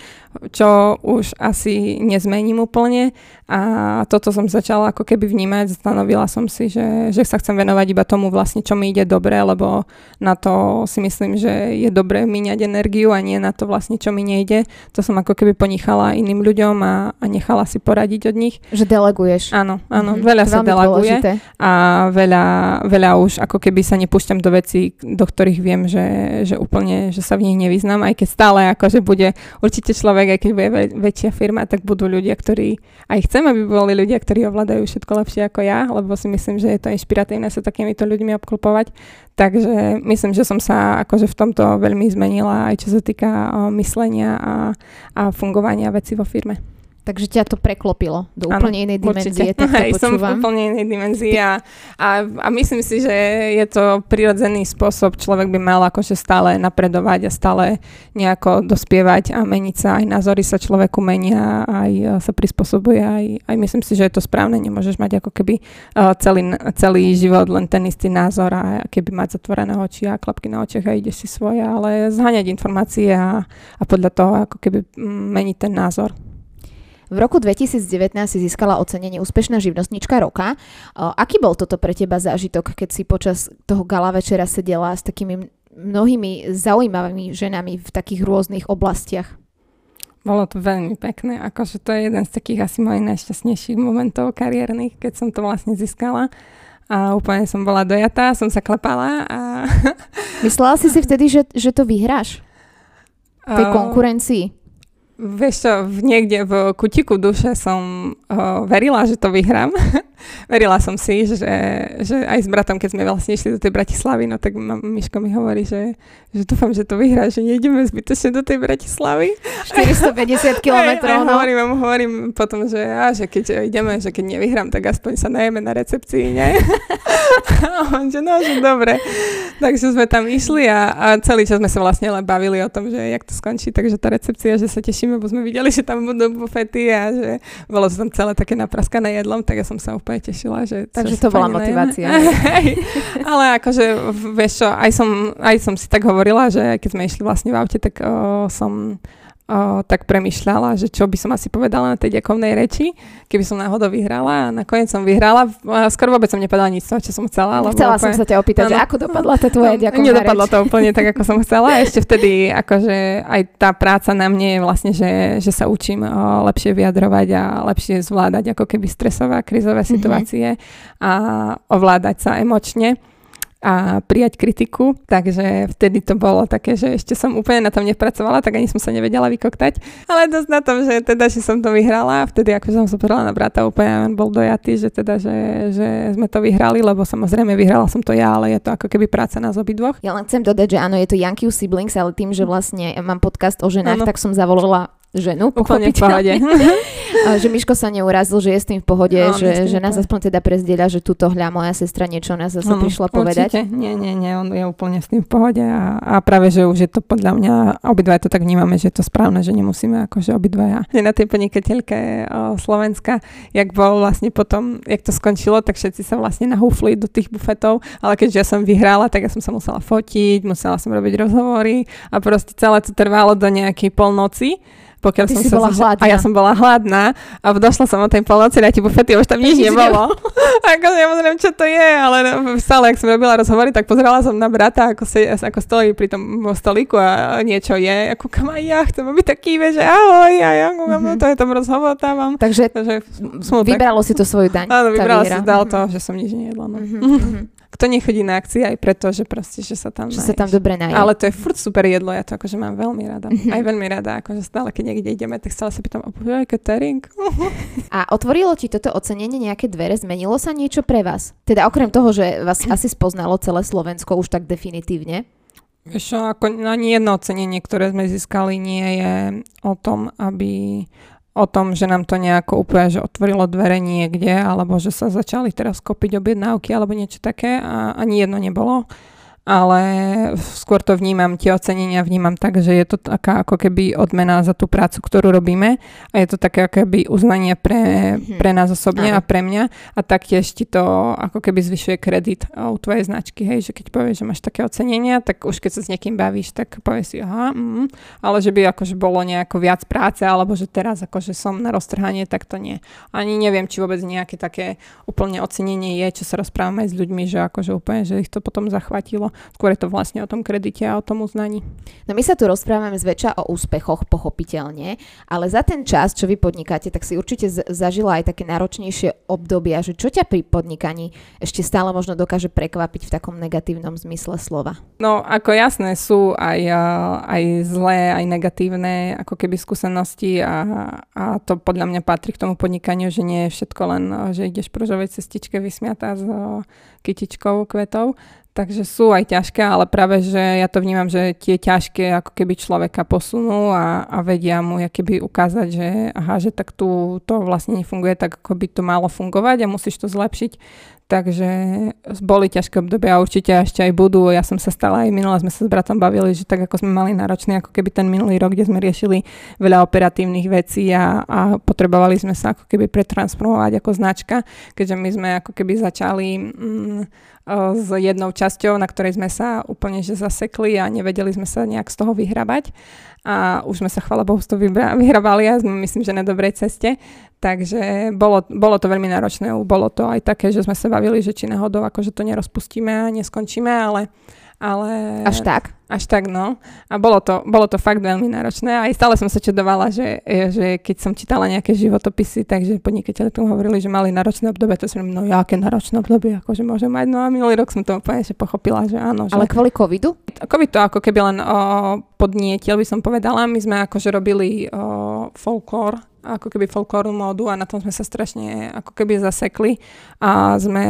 čo už asi si nezmením úplne a toto som začala ako keby vnímať, stanovila som si, že, že sa chcem venovať iba tomu vlastne, čo mi ide dobre, lebo na to si myslím, že je dobre míňať energiu a nie na to vlastne, čo mi nejde. To som ako keby ponichala iným ľuďom a, a nechala si poradiť od nich. Že deleguješ. Áno, áno, mm-hmm. veľa sa deleguje dôležité. a veľa, veľa už ako keby sa nepúšťam do vecí, do ktorých viem, že, že úplne, že sa v nich nevyznam, aj keď stále akože bude určite človek, aj keď bude väčšia firma, tak budú ľudia, ktorí aj chcem, aby boli ľudia, ktorí ovládajú všetko lepšie ako ja, lebo si myslím, že je to inšpiratívne sa takýmito ľuďmi obklopovať. Takže myslím, že som sa akože v tomto veľmi zmenila, aj čo sa týka myslenia a, a fungovania veci vo firme. Takže ťa to preklopilo do ano, úplne inej dimenzie. Tak to Hej, som v úplne inej dimenzii a, a, a myslím si, že je to prirodzený spôsob. Človek by mal akože stále napredovať a stále nejako dospievať a meniť sa. Aj názory sa človeku menia, aj sa prispôsobuje. Aj, aj myslím si, že je to správne. Nemôžeš mať ako keby uh, celý, celý život len ten istý názor a keby mať zatvorené oči a klapky na očiach a ideš si svoje, ale zháňať informácie a, a podľa toho ako keby meniť ten názor. V roku 2019 si získala ocenenie Úspešná živnostnička roka. Aký bol toto pre teba zážitok, keď si počas toho gala večera sedela s takými mnohými zaujímavými ženami v takých rôznych oblastiach? Bolo to veľmi pekné, akože to je jeden z takých asi mojich najšťastnejších momentov kariérnych, keď som to vlastne získala a úplne som bola dojatá, som sa klepala a... Myslela si si vtedy, že, že to vyhráš? V tej konkurencii? Vieš čo, v niekde v kutiku duše som uh, verila, že to vyhrám. verila som si, že, že aj s bratom, keď sme vlastne išli do tej Bratislavy, no tak ma, Miško mi hovorí, že, že dúfam, že to vyhrá, že nejdeme zbytočne do tej Bratislavy. 450 kilometrov. no. hovorím, hovorím potom, že, a, že keď ideme, že keď nevyhrám, tak aspoň sa najeme na recepcii, nie? a on, že no, že dobre. Takže sme tam išli a, a celý čas sme sa vlastne len bavili o tom, že jak to skončí, takže tá recepcia, že sa teším tešíme, bo sme videli, že tam budú bufety a že bolo to tam celé také napraskané jedlom, tak ja som sa úplne tešila. Že Takže to bola motivácia. Ale akože, vieš čo, aj som, aj som si tak hovorila, že keď sme išli vlastne v aute, tak o, som o, tak premyšľala, že čo by som asi povedala na tej ďakovnej reči, keby som náhodou vyhrala a nakoniec som vyhrala. Skoro vôbec som nepovedala nič čo som chcela. Chcela som sa ťa opýtať, no, že ako dopadla tá tvoja ďakovná Nedopadlo reč. to úplne tak, ako som chcela. Ešte vtedy akože aj tá práca na mne je vlastne, že, že sa učím o, lepšie vyjadrovať a lepšie zvládať ako keby stresové a krizové mm-hmm. situácie a ovládať sa emočne a prijať kritiku, takže vtedy to bolo také, že ešte som úplne na tom nepracovala, tak ani som sa nevedela vykoktať, ale dosť na tom, že teda, že som to vyhrala a vtedy ako som sa pozrela na brata, úplne bol dojatý, že teda, že, že sme to vyhrali, lebo samozrejme vyhrala som to ja, ale je to ako keby práca nás obidvoch. Ja len chcem dodať, že áno, je to Yankee Siblings, ale tým, že vlastne mám podcast o ženách, ano. tak som zavolala ženu, Úplne v pohode. že Miško sa neurazil, že je s tým v pohode, no, že, že nás aspoň teda prezdieľa, že túto hľa moja sestra niečo nás zase no, prišla povedať. Určite. Nie, nie, nie, on je úplne s tým v pohode a, a práve, že už je to podľa mňa, obidva to tak vnímame, že je to správne, že nemusíme akože obidvaja. Na tej podnikateľke o, Slovenska, jak bol vlastne potom, jak to skončilo, tak všetci sa vlastne nahúfli do tých bufetov, ale keďže ja som vyhrala, tak ja som sa musela fotiť, musela som robiť rozhovory a proste celé to trvalo do nejakej polnoci pokiaľ som si sa bola hladná. A ja som bola hladná a došla som o tej polnoci na tie bufety a už tam nič nebolo. ako ja neviem, čo to je, ale stále, ak som robila rozhovory, tak pozerala som na brata, ako, si, ako stojí pri tom stolíku a niečo je. Ako kam aj ja chcem byť taký, že ahoj, a ja mm-hmm. to je tam rozhovor tam. Takže, Takže vybralo si to svoju daň. Áno, vybralo si dal to, že som nič nejedla. No. Mm-hmm kto nechodí na akcie aj preto, že proste, že sa tam Že sa tam dobre nájde. Ale to je furt super jedlo, ja to akože mám veľmi rada. Mm-hmm. Aj veľmi rada, akože stále, keď niekde ideme, tak stále sa pýtam, aj catering. A otvorilo ti toto ocenenie nejaké dvere? Zmenilo sa niečo pre vás? Teda okrem toho, že vás asi spoznalo celé Slovensko už tak definitívne? Vieš ako ani jedno ocenenie, ktoré sme získali, nie je o tom, aby o tom, že nám to nejako úplne že otvorilo dvere niekde, alebo že sa začali teraz kopiť objednávky alebo niečo také a ani jedno nebolo ale skôr to vnímam, tie ocenenia vnímam tak, že je to taká ako keby odmena za tú prácu, ktorú robíme a je to také ako keby uznanie pre, mhm. pre nás osobne a pre mňa a taktiež ti to ako keby zvyšuje kredit u tvojej značky, hej, že keď povieš, že máš také ocenenia, tak už keď sa s niekým bavíš, tak povieš si, aha, mm, ale že by akože bolo nejako viac práce, alebo že teraz akože som na roztrhanie, tak to nie. Ani neviem, či vôbec nejaké také úplne ocenenie je, čo sa rozprávame aj s ľuďmi, že akože úplne, že ich to potom zachvatilo. Skôr je to vlastne o tom kredite a o tom uznaní. No my sa tu rozprávame zväčša o úspechoch, pochopiteľne, ale za ten čas, čo vy podnikáte, tak si určite zažila aj také náročnejšie obdobia, že čo ťa pri podnikaní ešte stále možno dokáže prekvapiť v takom negatívnom zmysle slova? No ako jasné, sú aj, aj zlé, aj negatívne ako keby skúsenosti a, a to podľa mňa patrí k tomu podnikaniu, že nie je všetko len, že ideš po cestičke vysmiatá s kytičkou kvetov, Takže sú aj ťažké, ale práve, že ja to vnímam, že tie ťažké ako keby človeka posunú a, a vedia mu keby ukázať, že aha, že tak tu to vlastne nefunguje tak, ako by to malo fungovať a musíš to zlepšiť. Takže boli ťažké obdobia a určite ešte aj budú. Ja som sa stala aj minule, sme sa s bratom bavili, že tak ako sme mali náročný ako keby ten minulý rok, kde sme riešili veľa operatívnych vecí a, a potrebovali sme sa ako keby pretransformovať ako značka, keďže my sme ako keby začali mm, s jednou časťou, na ktorej sme sa úplne že zasekli a nevedeli sme sa nejak z toho vyhrabať a už sme sa, chvala Bohu, z toho vyhrabali a sme myslím, že na dobrej ceste. Takže bolo, bolo to veľmi náročné. Bolo to aj také, že sme sa bavili, že či náhodou akože to nerozpustíme a neskončíme, ale ale... Až tak? Až tak, no. A bolo to, bolo to fakt veľmi náročné. A aj stále som sa čudovala, že, že keď som čítala nejaké životopisy, takže podnikateľe tomu hovorili, že mali náročné obdobie, to som no aké náročné obdobie, akože môžem mať. No a minulý rok som to úplne že pochopila, že áno. Že... Ale kvôli covidu? Covid to ako keby len o, podnietil, by som povedala. My sme akože robili o, folklór, ako keby folklórnu módu a na tom sme sa strašne ako keby zasekli a sme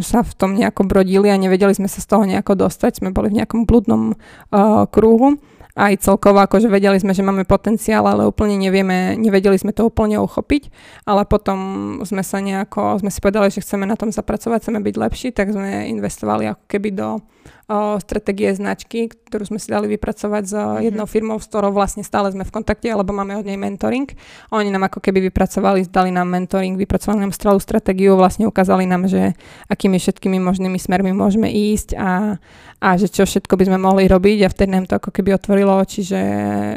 sa v tom nejako brodili a nevedeli sme sa z toho nejako dostať. Sme boli v nejakom blúdnom uh, kruhu aj celkovo, akože vedeli sme, že máme potenciál, ale úplne nevieme, nevedeli sme to úplne uchopiť, ale potom sme sa nejako, sme si povedali, že chceme na tom zapracovať, chceme byť lepší, tak sme investovali ako keby do o, stratégie značky, ktorú sme si dali vypracovať s mm-hmm. jednou firmou, s ktorou vlastne stále sme v kontakte, alebo máme od nej mentoring. Oni nám ako keby vypracovali, dali nám mentoring, vypracovali nám strelú stratégiu, vlastne ukázali nám, že akými všetkými možnými smermi môžeme ísť a, a že čo všetko by sme mohli robiť a vtedy nám to ako keby otvorilo oči, že,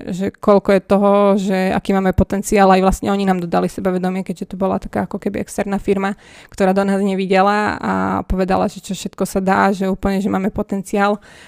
že koľko je toho, že aký máme potenciál, aj vlastne oni nám dodali sebavedomie, keďže to bola taká ako keby externá firma, ktorá do nás nevidela a povedala, že čo všetko sa dá, že úplne, že máme potenciál.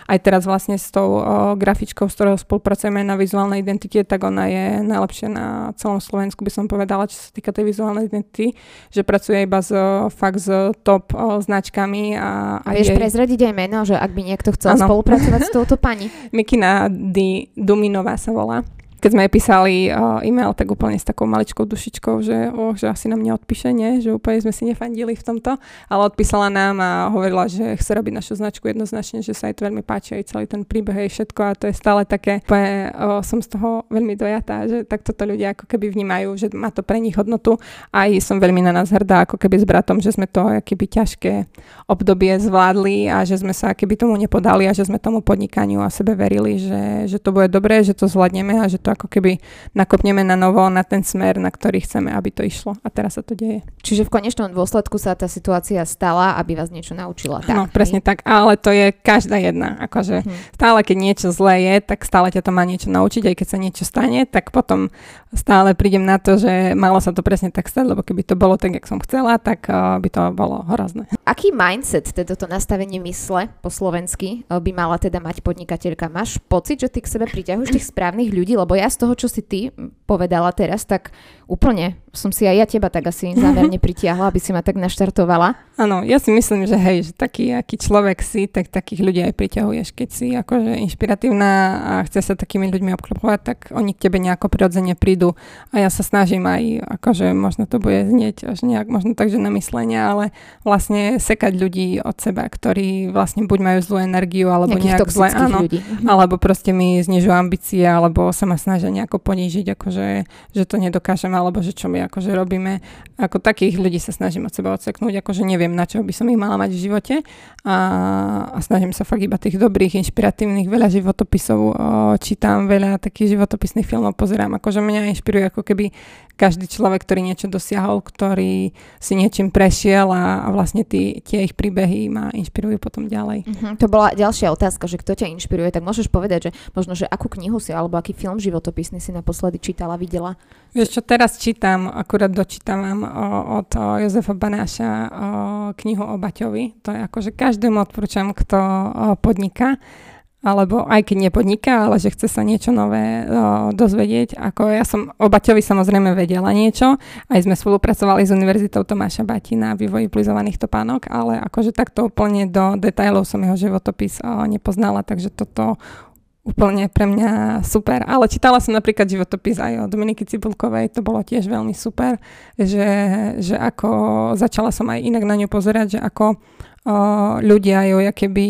Aj teraz vlastne s tou o, grafičkou, s ktorou spolupracujeme na vizuálnej identite, tak ona je najlepšia na celom Slovensku, by som povedala, čo sa týka tej vizuálnej identity, že pracuje iba s, fakt s top o, značkami. A, a vieš jej... prezradiť aj meno, že ak by niekto chcel ano. spolupracovať s touto pani? Mikina Di Duminová sa volá keď sme písali uh, e-mail, tak úplne s takou maličkou dušičkou, že, oh, že asi nám neodpíše, nie? že úplne sme si nefandili v tomto, ale odpísala nám a hovorila, že chce robiť našu značku jednoznačne, že sa jej to veľmi páči aj celý ten príbeh aj všetko a to je stále také, úplne, uh, som z toho veľmi dojatá, že takto to ľudia ako keby vnímajú, že má to pre nich hodnotu a aj som veľmi na nás hrdá, ako keby s bratom, že sme to keby ťažké obdobie zvládli a že sme sa keby tomu nepodali a že sme tomu podnikaniu a sebe verili, že, že to bude dobré, že to zvládneme a že to to ako keby nakopneme na novo na ten smer, na ktorý chceme, aby to išlo. A teraz sa to deje. Čiže v konečnom dôsledku sa tá situácia stala, aby vás niečo naučila. Tak, no, presne tak. Ale to je každá jedna. Akože hm. stále, keď niečo zlé je, tak stále ťa to má niečo naučiť. Aj keď sa niečo stane, tak potom stále prídem na to, že malo sa to presne tak stať, lebo keby to bolo tak, jak som chcela, tak uh, by to bolo hrozné. Aký mindset, teda to nastavenie mysle po slovensky uh, by mala teda mať podnikateľka? Máš pocit, že ty k sebe priťahuješ tých správnych ľudí? Lebo ja z toho, čo si ty povedala teraz, tak úplne som si aj ja teba tak asi zámerne pritiahla, aby si ma tak naštartovala. Áno, ja si myslím, že hej, že taký, aký človek si, tak takých ľudí aj priťahuješ. Keď si akože inšpiratívna a chce sa takými ľuďmi obklopovať, tak oni k tebe nejako prirodzene prídu. A ja sa snažím aj, akože možno to bude znieť až nejak, možno tak, že na myslenie, ale vlastne sekať ľudí od seba, ktorí vlastne buď majú zlú energiu, alebo Nejakých nejak zle, áno, ľudí. Mhm. alebo proste mi znižujú ambície, alebo sa ma snažia nejako ponížiť, akože, že to nedokážem, alebo že čo my akože robíme. Ako takých ľudí sa snažím od seba odseknúť, akože neviem, na čo by som ich mala mať v živote a, a snažím sa fakt iba tých dobrých, inšpiratívnych, veľa životopisov o, čítam, veľa takých životopisných filmov pozerám, akože mňa inšpiruje ako keby každý človek, ktorý niečo dosiahol, ktorý si niečím prešiel a, a vlastne tí, tie ich príbehy ma inšpirujú potom ďalej. Uh-huh. To bola ďalšia otázka, že kto ťa inšpiruje, tak môžeš povedať, že možno, že akú knihu si alebo aký film životopisný si naposledy čítala, videla? Vieš čo, teraz čítam, akurát dočítam od Jozefa Banáša knihu o Baťovi. To je akože každému odporúčam, kto podniká alebo aj keď nepodniká, ale že chce sa niečo nové dozvedieť. Ako ja som o Baťovi samozrejme vedela niečo, aj sme spolupracovali s Univerzitou Tomáša Bati na vývoji plizovaných topánok, ale akože takto úplne do detailov som jeho životopis nepoznala, takže toto úplne pre mňa super. Ale čítala som napríklad životopis aj o Dominiky Cibulkovej, to bolo tiež veľmi super, že, že ako začala som aj inak na ňu pozerať, že ako o, ľudia ju keby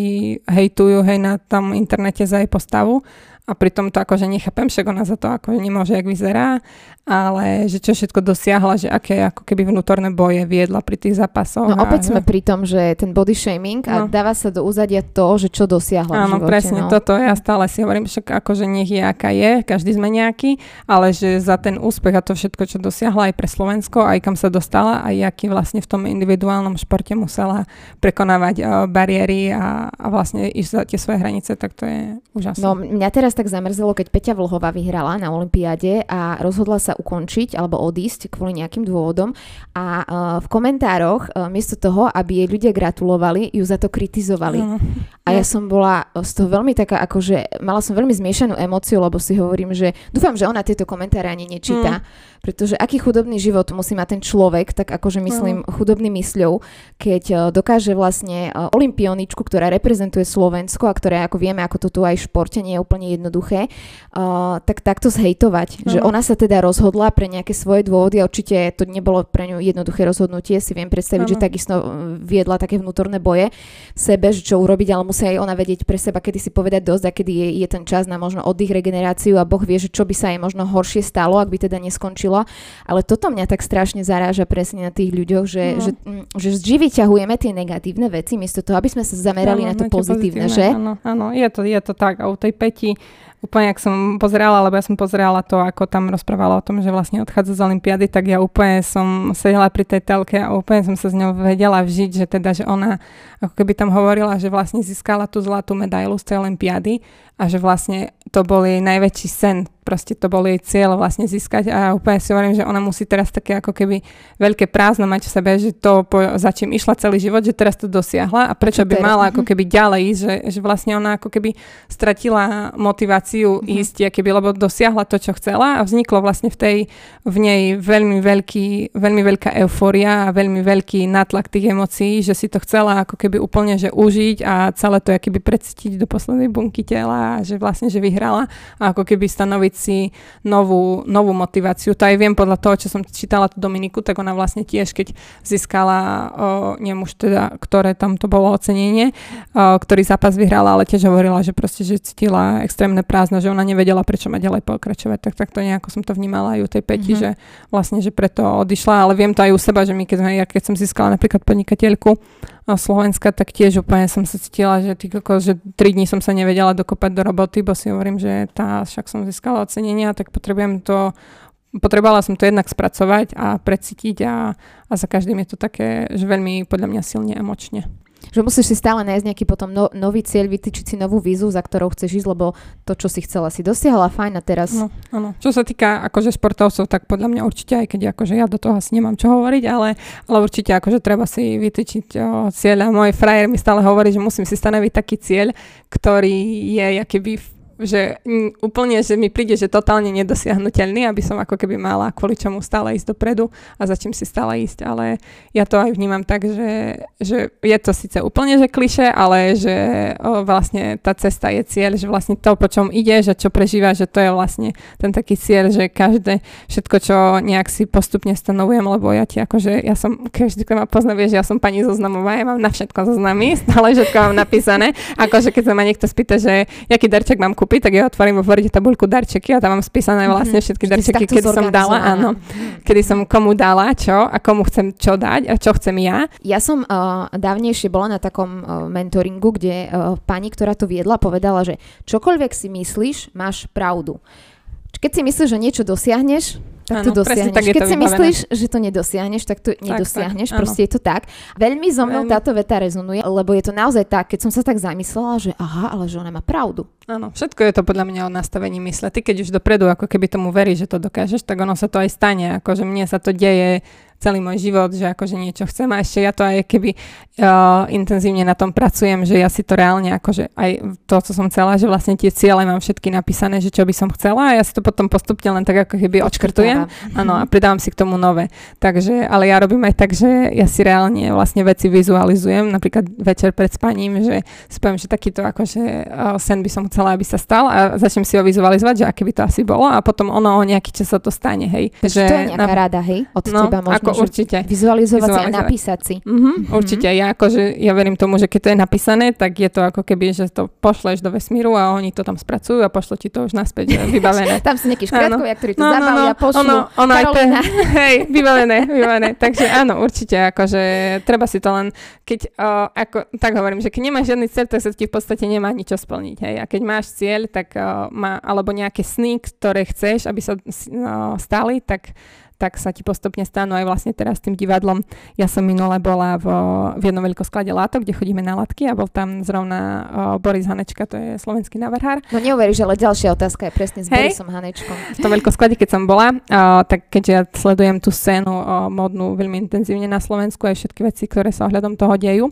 hejtujú hej na tom internete za jej postavu a pritom to akože nechápem, však ona za to ako nemôže, jak vyzerá, ale že čo všetko dosiahla, že aké ako keby vnútorné boje viedla pri tých zápasoch. No opäť sme pri tom, že ten body shaming a no. dáva sa do úzadia to, že čo dosiahla Áno, v živote, presne no. toto. Ja stále si hovorím, však akože nech je aká je, každý sme nejaký, ale že za ten úspech a to všetko, čo dosiahla aj pre Slovensko, aj kam sa dostala, aj aký vlastne v tom individuálnom športe musela prekonávať uh, bariéry a, a vlastne ísť za tie svoje hranice, tak to je úžasné. No mňa teraz tak zamrzelo, keď Peťa Vlhová vyhrala na Olympiáde a rozhodla sa ukončiť alebo odísť kvôli nejakým dôvodom a uh, v komentároch uh, miesto toho, aby jej ľudia gratulovali, ju za to kritizovali. Mm. A ja som bola z toho veľmi taká, akože mala som veľmi zmiešanú emóciu, lebo si hovorím, že dúfam, že ona tieto komentáre ani nečíta. Mm pretože aký chudobný život musí mať ten človek, tak akože myslím uh-huh. chudobný mysľou, keď uh, dokáže vlastne uh, olimpioničku, ktorá reprezentuje Slovensko a ktorá, ako vieme, ako to tu aj v športe nie je úplne jednoduché, uh, tak takto zhejtovať, uh-huh. že ona sa teda rozhodla pre nejaké svoje dôvody a určite to nebolo pre ňu jednoduché rozhodnutie, si viem predstaviť, uh-huh. že takisto viedla také vnútorné boje v sebe, že čo urobiť, ale musí aj ona vedieť pre seba, kedy si povedať dosť a kedy je, je ten čas na možno oddych, regeneráciu a Boh vie, že čo by sa jej možno horšie stalo, ak by teda neskončilo. Ale toto mňa tak strašne zaráža presne na tých ľuďoch, že, uh-huh. že, že vždy vyťahujeme tie negatívne veci, miesto toho, aby sme sa zamerali ano, na to pozitívne, pozitívne, že? Áno, áno, je to, je to tak. A u tej Peti úplne, ak som pozerala, lebo ja som pozerala to, ako tam rozprávala o tom, že vlastne odchádza z Olympiády, tak ja úplne som sedela pri tej telke a úplne som sa s ňou vedela vžiť, že teda, že ona ako keby tam hovorila, že vlastne získala tú zlatú medailu z tej Olympiády a že vlastne to bol jej najväčší sen, proste to bol jej cieľ vlastne získať. A úplne si hovorím, že ona musí teraz také ako keby veľké prázdno mať v sebe, že to po, za čím išla celý život, že teraz to dosiahla. A prečo by mala ako keby ďalej ísť, že, že vlastne ona ako keby stratila motiváciu mm-hmm. ísť, keby, lebo dosiahla to, čo chcela. A vzniklo vlastne v tej, v nej veľmi veľký, veľmi veľká euforia a veľmi veľký nátlak tých emócií, že si to chcela ako keby úplne, že užiť a celé to keby precítiť do poslednej bunky tela. a že vlastne, že vyhrala a ako keby stanoviť si novú, novú motiváciu. To aj viem podľa toho, čo som čítala tú Dominiku, tak ona vlastne tiež, keď získala, o, neviem už teda, ktoré tam to bolo ocenenie, o, ktorý zápas vyhrala, ale tiež hovorila, že proste, že cítila extrémne prázdno, že ona nevedela, prečo ma ďalej pokračovať. Tak, tak to nejako som to vnímala aj u tej Peti, mm-hmm. že vlastne, že preto odišla, ale viem to aj u seba, že my keď, sme, ja keď som získala napríklad podnikateľku, Slovenska, tak tiež úplne som sa cítila, že, ty koko, že tri dní som sa nevedela dokopať do roboty, bo si hovorím, že tá, však som získala ocenenia, tak potrebujem to potrebovala som to jednak spracovať a precítiť a, a za každým je to také, že veľmi podľa mňa silne emočne. Že musíš si stále nájsť nejaký potom no, nový cieľ, vytýčiť si novú vízu, za ktorou chceš ísť, lebo to, čo si chcela, si dosiahla, fajn a teraz... No, áno. Čo sa týka akože športovcov, tak podľa mňa určite, aj keď akože ja do toho asi nemám čo hovoriť, ale, ale určite akože treba si vytýčiť o, cieľ a môj frajer mi stále hovorí, že musím si stanoviť taký cieľ, ktorý je keby že úplne, že mi príde, že totálne nedosiahnutelný, aby som ako keby mala kvôli čomu stále ísť dopredu a za čím si stále ísť, ale ja to aj vnímam tak, že, že je to síce úplne, že kliše, ale že o, vlastne tá cesta je cieľ, že vlastne to, po čom ide, že čo prežíva, že to je vlastne ten taký cieľ, že každé, všetko, čo nejak si postupne stanovujem, lebo ja ti akože, ja som, každý, kto ma pozná, vie, že ja som pani zoznamová, ja mám na všetko zoznamy, stále všetko mám napísané, akože keď sa ma niekto spýta, že jaký darček mám kúpiť, kúpiť, tak ja otvorím vo Worde tabuľku darčeky a tam mám spísané mhm. vlastne všetky mm-hmm. darčeky, kedy som dala, áno, kedy som komu dala čo a komu chcem čo dať a čo chcem ja. Ja som uh, dávnejšie bola na takom uh, mentoringu, kde uh, pani, ktorá to viedla, povedala, že čokoľvek si myslíš, máš pravdu. Keď si myslíš, že niečo dosiahneš, tak to dosiahneš. Tak Keď si vybavené. myslíš, že to nedosiahneš, tak to nedosiahneš. Tak, proste je to tak. Veľmi so mnou Veľmi. táto veta rezonuje, lebo je to naozaj tak, keď som sa tak zamyslela, že aha, ale že ona má pravdu. Áno, všetko je to podľa mňa o nastavení mysle. Ty keď už dopredu ako keby tomu veríš, že to dokážeš, tak ono sa to aj stane. Akože mne sa to deje celý môj život, že akože niečo chcem a ešte ja to aj keby uh, intenzívne na tom pracujem, že ja si to reálne akože aj to, co som chcela, že vlastne tie ciele mám všetky napísané, že čo by som chcela a ja si to potom postupne len tak ako keby odškrtujem áno, a pridávam si k tomu nové. Takže, ale ja robím aj tak, že ja si reálne vlastne veci vizualizujem, napríklad večer pred spaním, že si poviem, že takýto akože uh, sen by som chcela, aby sa stal a začnem si ho vizualizovať, že aké by to asi bolo a potom ono o nejaký čas sa to stane, hej. Že, to je nejaká na... rada, hej, od no, teba možno ako určite. Vizualizovať, vizualizovať. si a napísať si. Mm-hmm. Určite. Ja akože, ja verím tomu, že keď to je napísané, tak je to ako keby, že to pošleš do vesmíru a oni to tam spracujú a pošlo ti to už naspäť vybavené. tam sú nejakí škriatkovia, ktorí to no, no, no, pošlú. Ono, ono Karolina. Te, hej, vybavené, vybavené. Takže áno, určite, akože treba si to len, keď, uh, ako, tak hovorím, že keď nemáš žiadny cieľ, tak sa ti v podstate nemá ničo splniť. Hej. A keď máš cieľ, tak uh, má, alebo nejaké sny, ktoré chceš, aby sa uh, stali, tak tak sa ti postupne stanú aj vlastne teraz tým divadlom. Ja som minule bola v, v jednom veľkosklade látok, kde chodíme na látky a bol tam zrovna o, Boris Hanečka, to je slovenský navrhár. No neuveríš, ale ďalšia otázka je presne s Hej. Borisom Hanečkom. V tom veľkosklade, keď som bola, o, tak keďže ja sledujem tú scénu o, modnú veľmi intenzívne na Slovensku aj všetky veci, ktoré sa ohľadom toho dejú, o,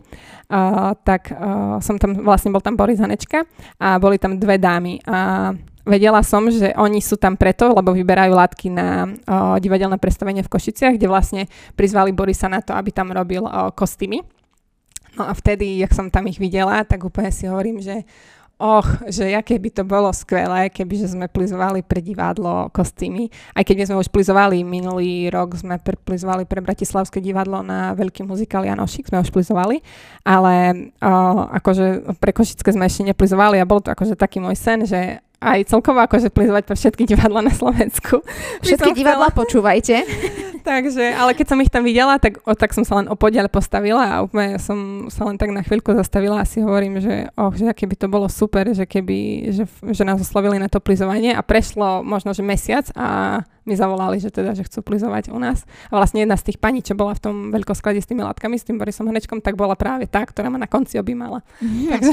tak o, som tam, vlastne bol tam Boris Hanečka a boli tam dve dámy a vedela som, že oni sú tam preto, lebo vyberajú látky na o, divadelné predstavenie v Košiciach, kde vlastne prizvali Borisa na to, aby tam robil o, kostýmy. No a vtedy, jak som tam ich videla, tak úplne si hovorím, že och, že aké by to bolo skvelé, keby že sme plizovali pre divadlo kostýmy. Aj keď sme už plizovali minulý rok, sme plizovali pre Bratislavské divadlo na veľký muzikál Janošik, sme už plizovali, ale o, akože pre Košické sme ešte neplizovali a bol to akože taký môj sen, že aj celkovo akože plizovať pre všetky divadla na Slovensku. Všetky divadla chcela... počúvajte. Takže, ale keď som ich tam videla, tak, o, tak som sa len o podiaľ postavila a úplne som sa len tak na chvíľku zastavila a si hovorím, že, oh, že keby to bolo super, že keby, že, že nás oslovili na to plizovanie a prešlo možno, že mesiac a mi zavolali, že teda, že chcú plizovať u nás. A vlastne jedna z tých pani, čo bola v tom veľkosklade s tými látkami, s tým Borisom Hnečkom, tak bola práve tá, ktorá ma na konci objímala. Mm. Takže,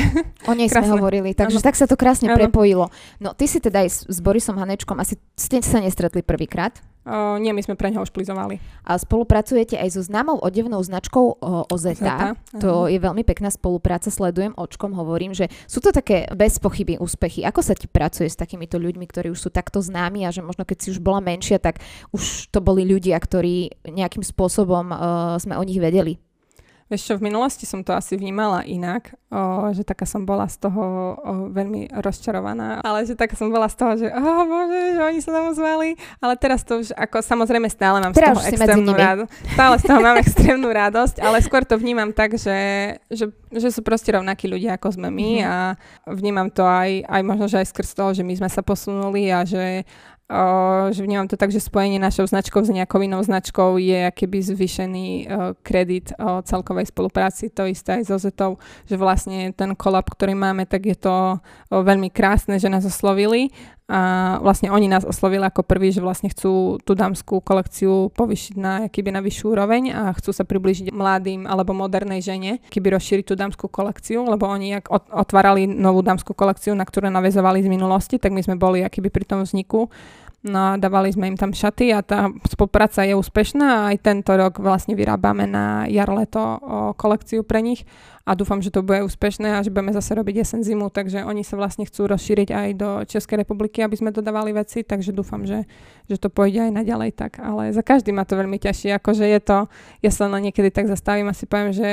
o nej krásne. sme hovorili, takže ano. tak sa to krásne ano. prepojilo. No ty si teda aj s, s Borisom Hanečkom asi ste sa nestretli prvýkrát? Uh, nie, my sme pre neho už plizovali. A spolupracujete aj so známou odevnou značkou uh, Ozeta. Zeta, to uh-huh. je veľmi pekná spolupráca, sledujem očkom, hovorím, že sú to také bez pochyby úspechy. Ako sa ti pracuje s takýmito ľuďmi, ktorí už sú takto známi a že možno keď si už bola menšia, tak už to boli ľudia, ktorí nejakým spôsobom uh, sme o nich vedeli? Vieš čo, v minulosti som to asi vnímala inak, o, že taká som bola z toho o, veľmi rozčarovaná, ale že taká som bola z toho, že oh bože, že oni sa tam zvali, ale teraz to už ako samozrejme stále mám teraz z toho extrémnu radosť. Stále z toho mám extrémnu radosť, ale skôr to vnímam tak, že, že, že sú proste rovnakí ľudia ako sme my mm-hmm. a vnímam to aj, aj možno, že aj skrz toho, že my sme sa posunuli a že O, že vnímam to tak, že spojenie našou značkou s nejakou inou značkou je keby zvýšený kredit o celkovej spolupráci. To isté aj so Zetou, že vlastne ten kolab, ktorý máme, tak je to veľmi krásne, že nás oslovili a vlastne oni nás oslovili ako prvý, že vlastne chcú tú dámskú kolekciu povyšiť na, keby na vyššiu úroveň a chcú sa približiť mladým alebo modernej žene, keby rozšíriť tú dámskú kolekciu, lebo oni ak otvárali novú dámskú kolekciu, na ktorú navezovali z minulosti, tak my sme boli akýby pri tom vzniku. No a dávali sme im tam šaty a tá spolupráca je úspešná a aj tento rok vlastne vyrábame na jar-leto kolekciu pre nich a dúfam, že to bude úspešné a že budeme zase robiť jesen zimu, takže oni sa vlastne chcú rozšíriť aj do Českej republiky, aby sme dodávali veci, takže dúfam, že, že to pôjde aj naďalej tak, ale za každý ma to veľmi ťažší, akože je to, ja sa na niekedy tak zastavím a si poviem, že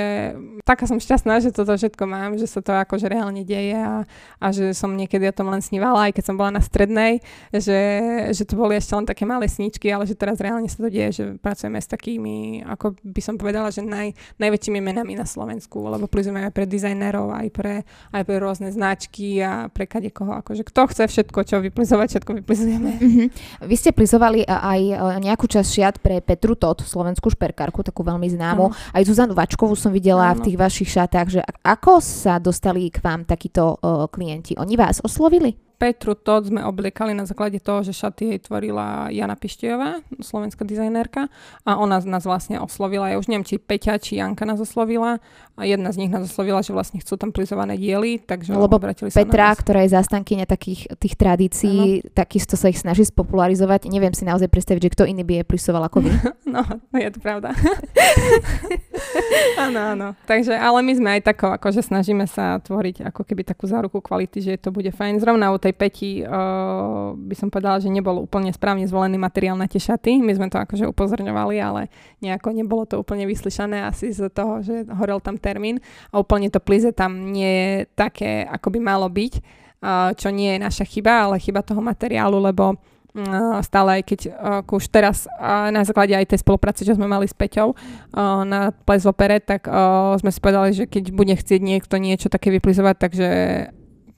taká som šťastná, že toto všetko mám, že sa to akože reálne deje a, a že som niekedy o tom len snívala, aj keď som bola na strednej, že, že to boli ešte len také malé sníčky, ale že teraz reálne sa to deje, že pracujeme s takými, ako by som povedala, že naj, najväčšími menami na Slovensku, lebo vyplizujeme aj pre dizajnerov, aj pre, aj pre rôzne značky a pre kade koho. Akože kto chce všetko, čo vyplizovať, všetko vyplizujeme. Mm-hmm. Vy ste plizovali aj e, nejakú časť šiat pre Petru Tot, slovenskú šperkárku, takú veľmi známu. Ano. Aj Zuzanu Vačkovú som videla ano. v tých vašich šatách, že ako sa dostali k vám takíto uh, klienti? Oni vás oslovili? Petru Todd sme obliekali na základe toho, že šaty jej tvorila Jana Pištiová, slovenská dizajnérka a ona nás vlastne oslovila. Ja už neviem, či Peťa, či Janka nás oslovila a jedna z nich nás oslovila, že vlastne chcú tam plizované diely, takže Lebo Petra, sa ktorá je zastankyňa takých tých tradícií, ano. takisto sa ich snaží spopularizovať. Neviem si naozaj predstaviť, že kto iný by je plisoval ako vy. no, je to pravda. áno, áno. Takže, ale my sme aj tako, akože snažíme sa tvoriť ako keby takú záruku kvality, že to bude fajn. Zrovna u tej tej Peti uh, by som povedala, že nebol úplne správne zvolený materiál na tie šaty. My sme to akože upozorňovali, ale nejako nebolo to úplne vyslyšané asi z toho, že horel tam termín a úplne to plize tam nie je také, ako by malo byť, uh, čo nie je naša chyba, ale chyba toho materiálu, lebo stále aj keď ako už teraz na základe aj tej spolupráce, čo sme mali s Peťou na Ples Opere, tak sme si povedali, že keď bude chcieť niekto niečo také vyplizovať, takže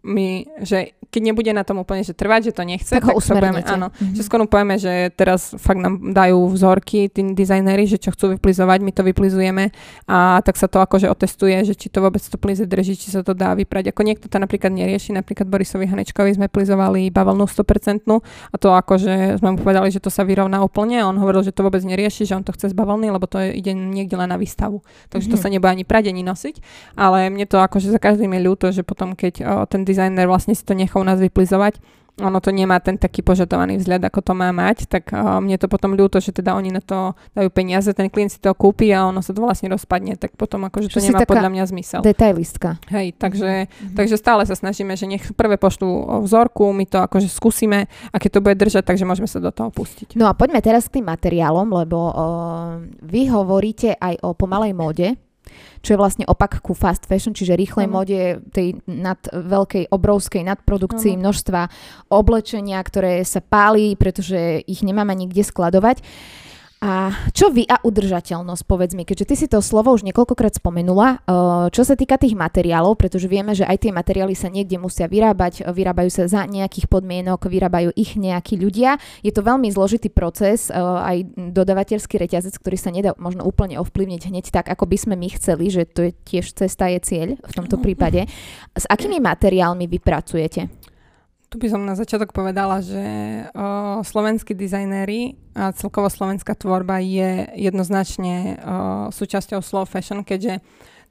my, že keď nebude na tom úplne, že trvať, že to nechce, tak, tak ho povieme, áno, mm-hmm. že skôr povieme, že teraz fakt nám dajú vzorky tí dizajnéri, že čo chcú vyplizovať, my to vyplizujeme a tak sa to akože otestuje, že či to vôbec to plize drží, či sa to dá vyprať. Ako niekto to napríklad nerieši, napríklad Borisovi Hanečkovi sme plizovali bavlnu 100% a to akože sme mu povedali, že to sa vyrovná úplne a on hovoril, že to vôbec nerieši, že on to chce z bavlny, lebo to ide niekde len na výstavu. Takže mm-hmm. to mhm. sa nebude ani prať, ani nosiť. Ale mne to akože za každým je ľúto, že potom keď o, ten dizajner vlastne si to nechal nás vyplizovať, ono to nemá ten taký požadovaný vzhľad, ako to má mať, tak uh, mne to potom ľúto, že teda oni na to dajú peniaze, ten klient si to kúpi a ono sa to vlastne rozpadne, tak potom akože to nemá podľa mňa zmysel. Detailistka. Hej, takže, mm-hmm. takže stále sa snažíme, že nech prvé pošlú vzorku, my to akože skúsime a keď to bude držať, takže môžeme sa do toho pustiť. No a poďme teraz k tým materiálom, lebo uh, vy hovoríte aj o pomalej móde, čo je vlastne opak ku fast fashion, čiže rýchlej Áno. mode, tej nad veľkej, obrovskej nadprodukcii, Áno. množstva oblečenia, ktoré sa pálí, pretože ich nemáme nikde skladovať. A čo vy a udržateľnosť, povedz mi, keďže ty si to slovo už niekoľkokrát spomenula, eh, čo sa týka tých materiálov, pretože vieme, že aj tie materiály sa niekde musia vyrábať, vyrábajú sa za nejakých podmienok, vyrábajú ich nejakí ľudia. Je to veľmi zložitý proces, eh, aj dodavateľský reťazec, ktorý sa nedá možno úplne ovplyvniť hneď tak, ako by sme my chceli, že to je tiež cesta je cieľ v tomto prípade. S akými materiálmi vy pracujete? Tu by som na začiatok povedala, že o, slovenskí dizajnéri a celkovo slovenská tvorba je jednoznačne o, súčasťou slow fashion, keďže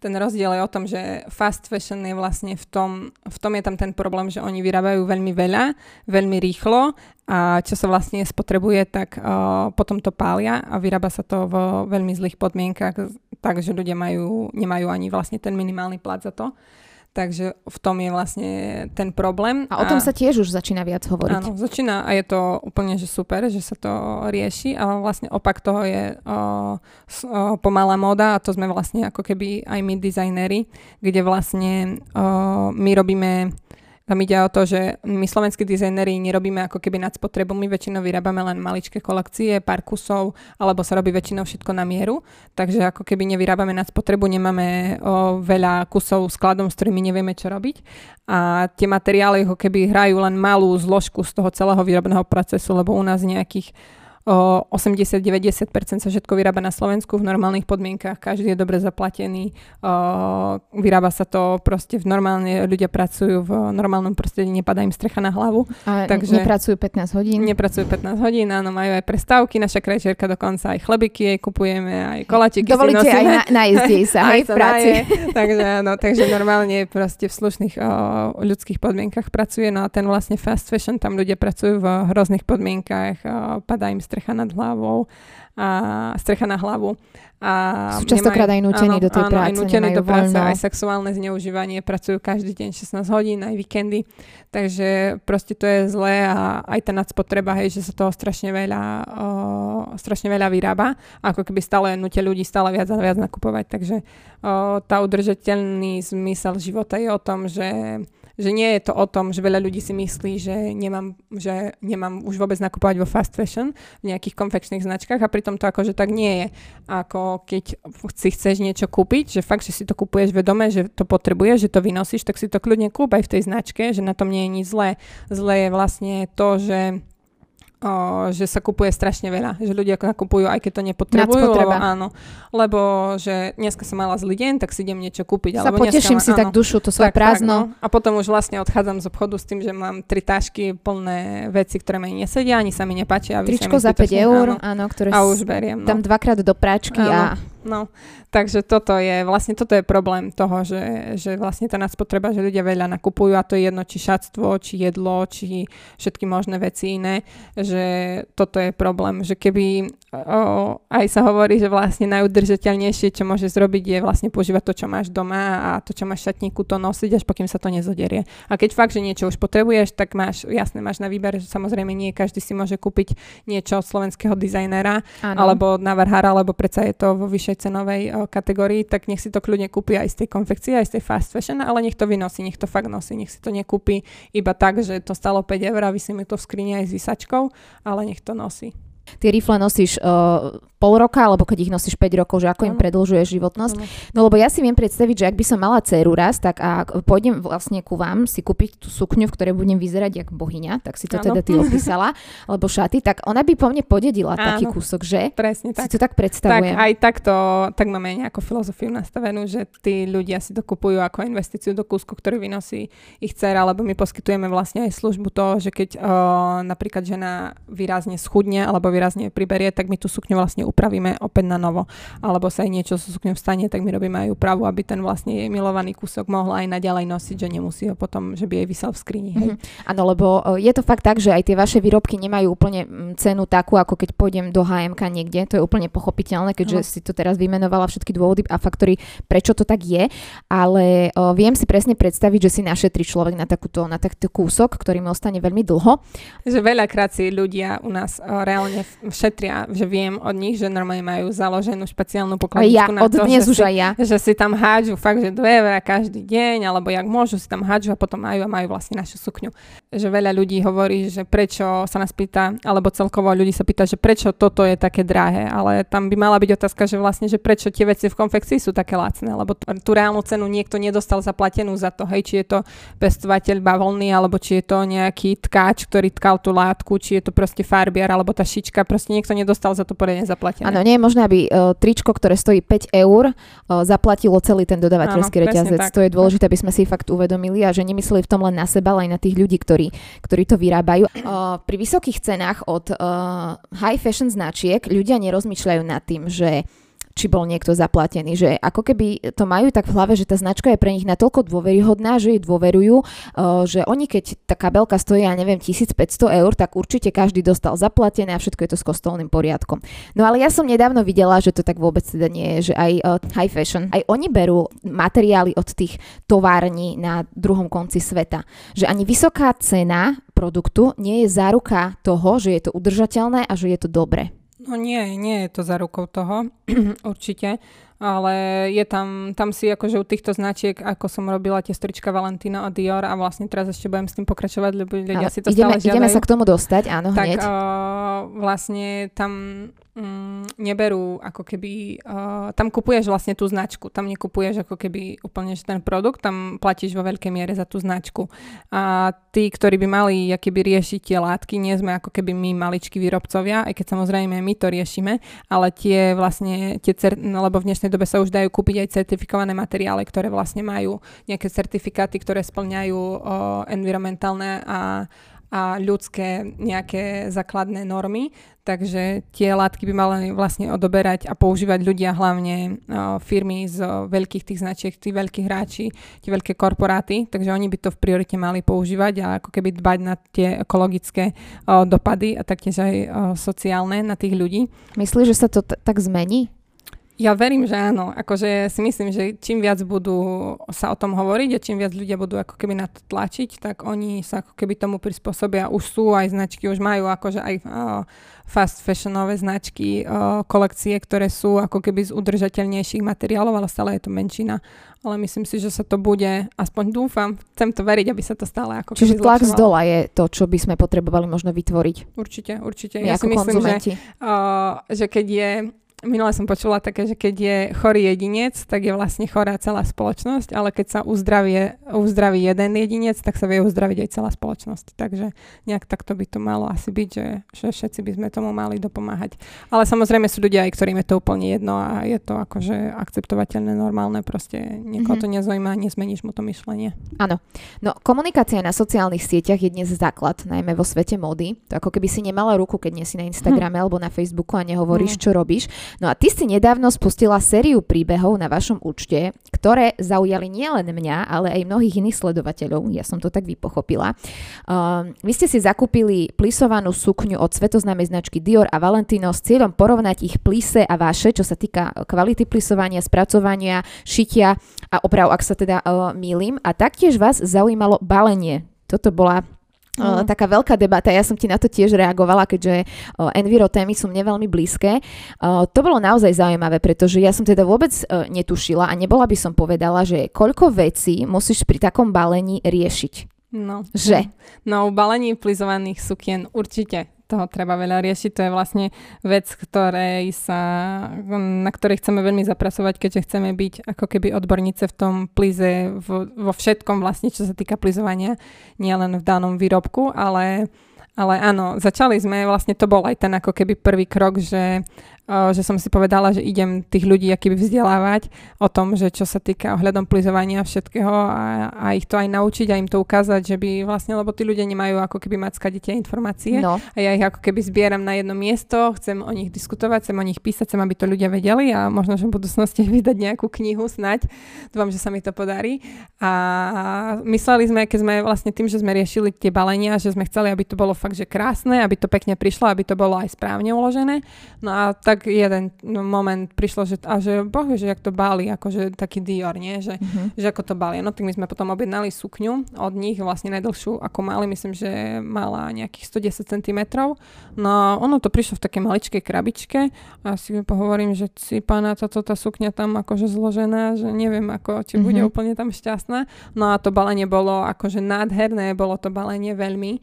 ten rozdiel je o tom, že fast fashion je vlastne v tom, v tom je tam ten problém, že oni vyrábajú veľmi veľa, veľmi rýchlo a čo sa vlastne spotrebuje, tak o, potom to pália a vyrába sa to vo veľmi zlých podmienkach, takže ľudia majú, nemajú ani vlastne ten minimálny plat za to. Takže v tom je vlastne ten problém. A o tom sa tiež už začína viac hovoriť. Áno, začína a je to úplne že super, že sa to rieši a vlastne opak toho je o, s- o, pomalá móda a to sme vlastne ako keby aj my dizajnéri, kde vlastne o, my robíme tam ide o to, že my slovenskí dizajneri nerobíme ako keby nad spotrebu, my väčšinou vyrábame len maličké kolekcie, pár kusov, alebo sa robí väčšinou všetko na mieru, takže ako keby nevyrábame nad spotrebu, nemáme o, veľa kusov skladom, s ktorými nevieme, čo robiť. A tie materiály ako keby hrajú len malú zložku z toho celého výrobného procesu, lebo u nás nejakých 80-90% sa všetko vyrába na Slovensku v normálnych podmienkach, každý je dobre zaplatený, vyrába sa to proste v normálne, ľudia pracujú v normálnom prostredí, nepadá im strecha na hlavu, A Takže- nepracujú 15 hodín. nepracujú 15 hodín, áno, majú aj prestávky, naša krajčerka dokonca aj chlebiky jej kupujeme, aj koláčiky si Dovolíte aj nosíme. na, najesť jej sa, Aj hej, v práci. naje, takže áno, takže normálne proste v slušných o, ľudských podmienkach pracuje, no a ten vlastne fast fashion, tam ľudia pracujú v hrozných podmienkach, o, padá im strecha nad hlavou a strecha na hlavu. A Sú častokrát aj nútení do tej áno, aj práce, nútení nemajú do práce, voľno. aj sexuálne zneužívanie, pracujú každý deň 16 hodín, aj víkendy, takže proste to je zlé a aj tá nadspotreba, hej, že sa toho strašne veľa, o, strašne veľa vyrába, ako keby stále nutia ľudí stále viac a viac nakupovať, takže o, tá udržateľný zmysel života je o tom, že že nie je to o tom, že veľa ľudí si myslí, že nemám, že nemám už vôbec nakupovať vo fast fashion v nejakých konfekčných značkách a pritom to akože tak nie je. Ako keď si chceš niečo kúpiť, že fakt, že si to kupuješ vedome, že to potrebuješ, že to vynosíš, tak si to kľudne kúp aj v tej značke, že na tom nie je nič zlé. Zlé je vlastne to, že O, že sa kupuje strašne veľa, že ľudia nakupujú, aj keď to nepotrebujú, lebo áno, lebo že dneska som mala zlý deň, tak si idem niečo kúpiť. Sa alebo poteším dneska si ma- tak áno. dušu, to svoje Tak, prázdno. Tak, no. A potom už vlastne odchádzam z obchodu s tým, že mám tri tášky plné veci, ktoré mi nesedia, ani sa mi nepáčia. Tričko za 5 zbytočne, eur, Áno. áno, ktoré A už beriem. No. dám dvakrát do práčky a No, takže toto je, vlastne toto je problém toho, že, že vlastne tá spotreba, že ľudia veľa nakupujú a to je jedno, či šatstvo, či jedlo, či všetky možné veci iné, že toto je problém, že keby o, aj sa hovorí, že vlastne najudržateľnejšie, čo môže zrobiť, je vlastne používať to, čo máš doma a to, čo máš v šatníku, to nosiť, až pokým sa to nezoderie. A keď fakt, že niečo už potrebuješ, tak máš, jasne, máš na výber, že samozrejme nie každý si môže kúpiť niečo od slovenského dizajnera, alebo navrhára, alebo predsa je to vo vyššej cenovej o, kategórii, tak nech si to kľudne kúpi aj z tej konfekcie, aj z tej fast fashion, ale nech to vynosí, nech to fakt nosí, nech si to nekúpi iba tak, že to stalo 5 eur a vysí to v skrini aj s vysačkou, ale nech to nosí. Tie rifle nosíš uh, pol roka, alebo keď ich nosíš 5 rokov, že ako im Áno. predlžuješ životnosť. No lebo ja si viem predstaviť, že ak by som mala dceru raz, tak a pôjdem vlastne ku vám si kúpiť tú sukňu, v ktorej budem vyzerať jak bohyňa, tak si to Áno. teda ty opísala, alebo šaty, tak ona by po mne podedila Áno. taký kúsok, že? Presne Si tak. to tak Tak predstavujem. aj takto, tak máme nejakú filozofiu nastavenú, že tí ľudia si to kupujú ako investíciu do kúsku, ktorý vynosí ich dcera, lebo my poskytujeme vlastne aj službu toho, že keď o, napríklad žena výrazne schudne alebo výrazne priberie, tak my tú sukňu vlastne upravíme opäť na novo. Alebo sa aj niečo so sukňou stane, tak my robíme aj úpravu, aby ten vlastne jej milovaný kúsok mohla aj naďalej nosiť, že nemusí ho potom, že by jej vysel v skrini. Hej. Mhm. Áno, lebo uh, je to fakt tak, že aj tie vaše výrobky nemajú úplne cenu takú, ako keď pôjdem do HMK niekde. To je úplne pochopiteľné, keďže Áno. si to teraz vymenovala všetky dôvody a faktory, prečo to tak je. Ale uh, viem si presne predstaviť, že si našetrí človek na, takúto, na takýto kúsok, ktorý mi ostane veľmi dlho. Že veľakrát si ľudia u nás o, reálne v- šetria, že viem od nich, že že normálne majú založenú špeciálnu pokladničku ja, na od to, dnes že, už si, aj ja. že si tam hádžu fakt, že 2 eurá každý deň, alebo jak môžu si tam hádžu a potom majú a majú vlastne našu sukňu. Že veľa ľudí hovorí, že prečo sa nás pýta, alebo celkovo ľudí sa pýta, že prečo toto je také drahé, ale tam by mala byť otázka, že vlastne, že prečo tie veci v konfekcii sú také lacné, lebo tú reálnu cenu niekto nedostal zaplatenú za to, hej, či je to pestovateľ bavlny, alebo či je to nejaký tkáč, ktorý tkal tú látku, či je to proste farbiar, alebo tá šička, proste niekto nedostal za to poriadne zaplatené. Áno, nie je možné, aby uh, tričko, ktoré stojí 5 eur, uh, zaplatilo celý ten dodavateľský reťazec. To je dôležité, aby sme si fakt uvedomili a že nemysleli v tom len na seba, ale aj na tých ľudí, ktorí, ktorí to vyrábajú. Pri vysokých cenách od high fashion značiek ľudia nerozmýšľajú nad tým, že či bol niekto zaplatený. Že ako keby to majú tak v hlave, že tá značka je pre nich natoľko dôveryhodná, že jej dôverujú, uh, že oni keď tá kabelka stojí, ja neviem, 1500 eur, tak určite každý dostal zaplatené a všetko je to s kostolným poriadkom. No ale ja som nedávno videla, že to tak vôbec teda nie je, že aj uh, high fashion, aj oni berú materiály od tých tovární na druhom konci sveta. Že ani vysoká cena produktu nie je záruka toho, že je to udržateľné a že je to dobre. No nie, nie je to za rukou toho, určite, ale je tam, tam si akože u týchto značiek, ako som robila tie strička Valentina a Dior a vlastne teraz ešte budem s tým pokračovať, lebo ľudia si to ideme, stále žiadajú. ideme sa k tomu dostať, áno, tak hneď. uh, vlastne tam mm, neberú ako keby, uh, tam kupuješ vlastne tú značku, tam nekupuješ ako keby úplne že ten produkt, tam platíš vo veľkej miere za tú značku. A tí, ktorí by mali keby riešiť tie látky, nie sme ako keby my maličkí výrobcovia, aj keď samozrejme my to riešime, ale tie vlastne, tie cer- no, lebo v dnešnej dobe sa už dajú kúpiť aj certifikované materiály, ktoré vlastne majú nejaké certifikáty, ktoré splňajú uh, environmentálne a a ľudské nejaké základné normy, takže tie látky by mali vlastne odoberať a používať ľudia, hlavne firmy z veľkých tých značiek, tí veľkí hráči, tie veľké korporáty, takže oni by to v priorite mali používať a ako keby dbať na tie ekologické dopady a taktiež aj sociálne na tých ľudí. Myslíš, že sa to t- tak zmení? Ja verím, že áno. Akože si myslím, že čím viac budú sa o tom hovoriť a čím viac ľudia budú ako keby na to tlačiť, tak oni sa ako keby tomu prispôsobia. Už sú aj značky, už majú akože aj uh, fast fashionové značky, uh, kolekcie, ktoré sú ako keby z udržateľnejších materiálov, ale stále je to menšina. Ale myslím si, že sa to bude, aspoň dúfam, chcem to veriť, aby sa to stále ako Čiže keby tlak z dola je to, čo by sme potrebovali možno vytvoriť. Určite, určite. Ja si myslím, že uh, že keď je Minule som počula také, že keď je chorý jedinec, tak je vlastne chorá celá spoločnosť, ale keď sa uzdravie, uzdraví jeden jedinec, tak sa vie uzdraviť aj celá spoločnosť. Takže nejak takto by to malo asi byť, že, že všetci by sme tomu mali dopomáhať. Ale samozrejme sú ľudia aj, ktorým je to úplne jedno a je to akože akceptovateľné, normálne, proste niekoho Mhm. to nezaujíma, nezmeníš mu to myšlenie. Áno. No, komunikácia na sociálnych sieťach je dnes základ, najmä vo svete módy. To ako keby si nemala ruku, keď nie si na Instagrame alebo na Facebooku a nehovoríš, Hm. čo robíš. No a ty si nedávno spustila sériu príbehov na vašom účte, ktoré zaujali nielen mňa, ale aj mnohých iných sledovateľov. Ja som to tak vypochopila. Um, vy ste si zakúpili plisovanú sukňu od svetoznámej značky Dior a Valentino s cieľom porovnať ich plise a vaše, čo sa týka kvality plisovania, spracovania, šitia a oprav, ak sa teda uh, mýlim. A taktiež vás zaujímalo balenie. Toto bola Mhm. taká veľká debata, ja som ti na to tiež reagovala, keďže uh, enviro témy sú mne veľmi blízke. Uh, to bolo naozaj zaujímavé, pretože ja som teda vôbec netušila a nebola by som povedala, že koľko vecí musíš pri takom balení riešiť. No. Že? No, balení plizovaných sukien určite toho treba veľa riešiť. To je vlastne vec, ktorej sa, na ktorej chceme veľmi zapracovať, keďže chceme byť ako keby odborníce v tom plize, vo, všetkom vlastne, čo sa týka plizovania, nielen v danom výrobku, ale ale áno, začali sme, vlastne to bol aj ten ako keby prvý krok, že, že som si povedala, že idem tých ľudí akýby vzdelávať o tom, že čo sa týka ohľadom plizovania všetkého a, a ich to aj naučiť a im to ukázať, že by vlastne, lebo tí ľudia nemajú ako keby mať skade tie informácie No, a ja ich ako keby zbieram na jedno miesto, chcem o nich diskutovať, chcem o nich písať, chcem, aby to ľudia vedeli a možno, že v budúcnosti vydať nejakú knihu snať. Dúfam, že sa mi to podarí. A mysleli sme, keď sme vlastne tým, že sme riešili tie balenia, že sme chceli, aby to bolo fakt, že krásne, aby to pekne prišlo, aby to bolo aj správne uložené. No a tak tak jeden no, moment prišlo, že, a že bohu, že jak to báli, akože taký Dior, nie? Že, uh-huh. že ako to báli. No tak my sme potom objednali sukňu od nich, vlastne najdlhšiu ako mali, myslím, že mala nejakých 110 cm. No ono to prišlo v takej maličkej krabičke a si pohovorím, že si pána táto tá sukňa tam akože zložená, že neviem ako, či bude uh-huh. úplne tam šťastná. No a to balenie bolo akože nádherné, bolo to balenie veľmi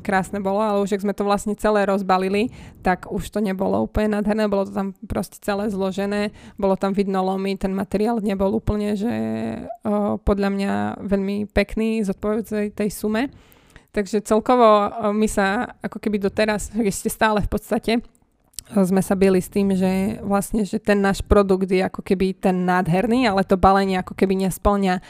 krásne bolo, ale už ak sme to vlastne celé rozbalili, tak už to nebolo úplne nádherné, bolo to tam proste celé zložené, bolo tam vidno lomy, ten materiál nebol úplne, že uh, podľa mňa veľmi pekný, zodpovedajúcej tej sume. Takže celkovo my sa ako keby doteraz, ešte stále v podstate, sme sa byli s tým, že vlastne, že ten náš produkt je ako keby ten nádherný, ale to balenie ako keby nesplňa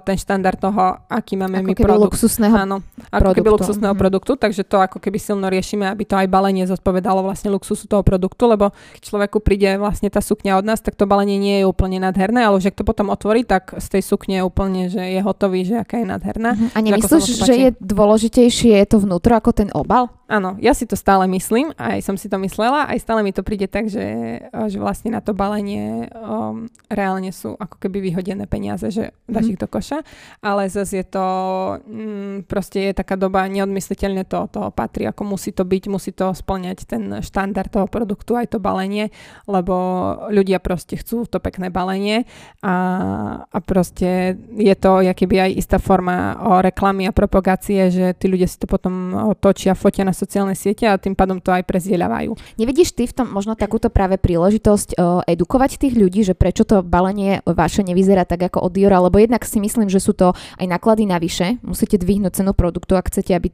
ten štandard toho, aký máme ako my keby produkt. luxusného Áno, ako produktu. keby luxusného Mhm. produktu, takže to ako keby silno riešime, aby to aj balenie zodpovedalo vlastne luxusu toho produktu, lebo keď človeku príde vlastne tá sukňa od nás, tak to balenie nie je úplne nádherné, ale už ak to potom otvorí, tak z tej sukne je úplne, že je hotový, že aká je nádherná. Mhm. A nemyslíš, že je dôležitejšie je to vnútro ako ten obal? Áno, ja si to stále myslím, aj som si to myslela, aj stále mi to príde tak, že, že vlastne na to balenie um, reálne sú ako keby vyhodené peniaze, že dáš Mhm. ich do koša, ale zase je to, mm, proste je taká doba, neodmysliteľne to toho patrí, ako musí to byť, musí to splňať ten štandard toho produktu, aj to balenie, lebo ľudia proste chcú to pekné balenie a, a proste je to keby aj istá forma o reklamy a propagácie, že tí ľudia si to potom o, točia, fotia na sociálne siete a tým pádom to aj prezdieľavajú. Nevidíš ty v tom možno takúto práve príležitosť uh, edukovať tých ľudí, že prečo to balenie vaše nevyzerá tak ako od Diora, lebo jednak si myslím, že sú to aj náklady navyše, musíte dvihnúť cenu produktu, ak chcete, aby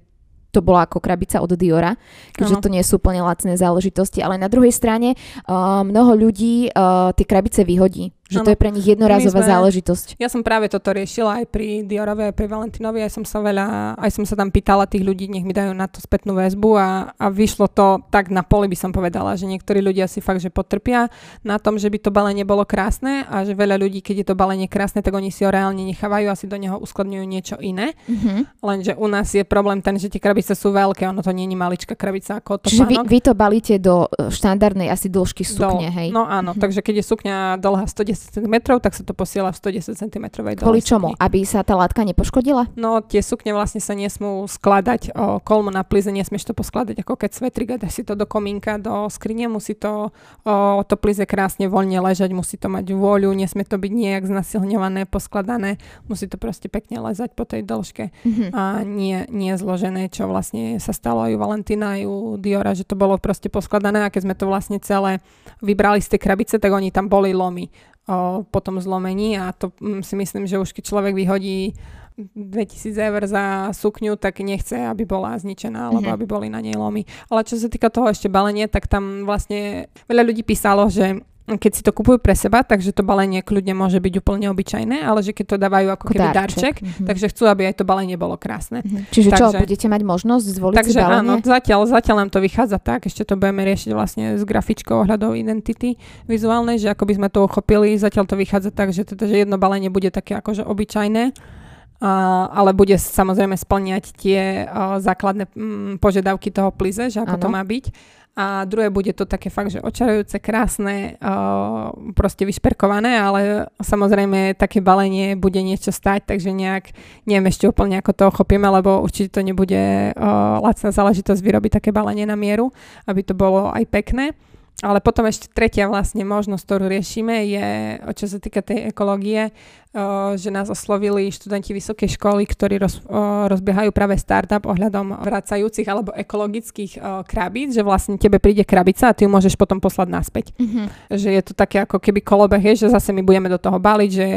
to bola ako krabica od Diora, keďže Áno. to nie sú úplne lacné záležitosti, ale na druhej strane uh, mnoho ľudí uh, tie krabice vyhodí, že to Áno. je pre nich jednorázová sme- záležitosť. Ja som práve toto riešila aj pri Diorove, aj pri Valentinovi, aj som sa veľa, aj som sa tam pýtala tých ľudí, nech mi dajú na to spätnú väzbu a, a vyšlo to tak na poli by som povedala, že niektorí ľudia si fakt, že potrpia na tom, že by to balenie bolo krásne a že veľa ľudí, keď je to balenie krásne, tak oni si ho reálne nechávajú a si do neho uskladňujú niečo iné. Uh-huh. Lenže u nás je problém ten, že tie krabice sú veľké, ono to nie je maličká krabica ako Čiže vy, vy to balíte do uh, štandardnej asi dĺžky sukne, Do- hej? No áno, Mhm. takže keď je sukňa dlhá 110 cm, tak sa to posiela v 110 cm. Kvôli čomu? Aby sa tá látka nepoškodila? No tie sukne vlastne sa nesmú skladať o kolmo na plize, nesmieš to poskladať ako keď svetrik dáš si to do komínka, do skrine, musí to o, to plize krásne voľne ležať, musí to mať vôľu, nesmie to byť nejak znasilňované, poskladané, musí to proste pekne ležať po tej dĺžke Mhm. a nie, nie zložené, čo vlastne sa stalo aj u Valentína, aj u Diora, že to bolo proste poskladané a keď sme to vlastne celé vybrali z tej krabice, tak oni tam boli lomy o, po tom zlomení a to mm, si myslím, že už keď človek vyhodí 2000 eur za sukňu, tak nechce, aby bola zničená, alebo Mhm. aby boli na nej lomy. Ale čo sa týka toho ešte balenie, tak tam vlastne veľa ľudí písalo, že keď si to kupujú pre seba, takže to balenie kľudne môže byť úplne obyčajné, ale že keď to dávajú ako keby darček, Mhm. takže chcú, aby aj to balenie bolo krásne. Mhm. Čiže čo, Takže- budete mať možnosť zvoliť si Takže balenie? áno, zatiaľ, zatiaľ nám to vychádza tak, ešte to budeme riešiť vlastne s grafičkou ohľadov identity vizuálnej, že ako by sme to uchopili, zatiaľ to vychádza tak, že, teda, že jedno balenie bude také akože obyčajné, a, ale bude samozrejme splňať tie a, základné mm, požiadavky toho plize, že ako Áno. to má byť. A druhé bude to také fakt, že očarujúce, krásne, proste vyšperkované, ale samozrejme také balenie bude niečo stať, takže nejak neviem ešte úplne, ako to ochopíme, lebo určite to nebude uh, lacná záležitosť vyrobiť také balenie na mieru, aby to bolo aj pekné. Ale potom ešte tretia vlastne možnosť, ktorú riešime, je, čo sa týka tej ekológie, že nás oslovili študenti vysokej školy, ktorí roz, rozbiehajú práve startup ohľadom vracajúcich alebo ekologických krabíc, že vlastne tebe príde krabica a ty ju môžeš potom poslať naspäť Mhm. že je to také ako keby kolobeh, je, že zase my budeme do toho baliť, že,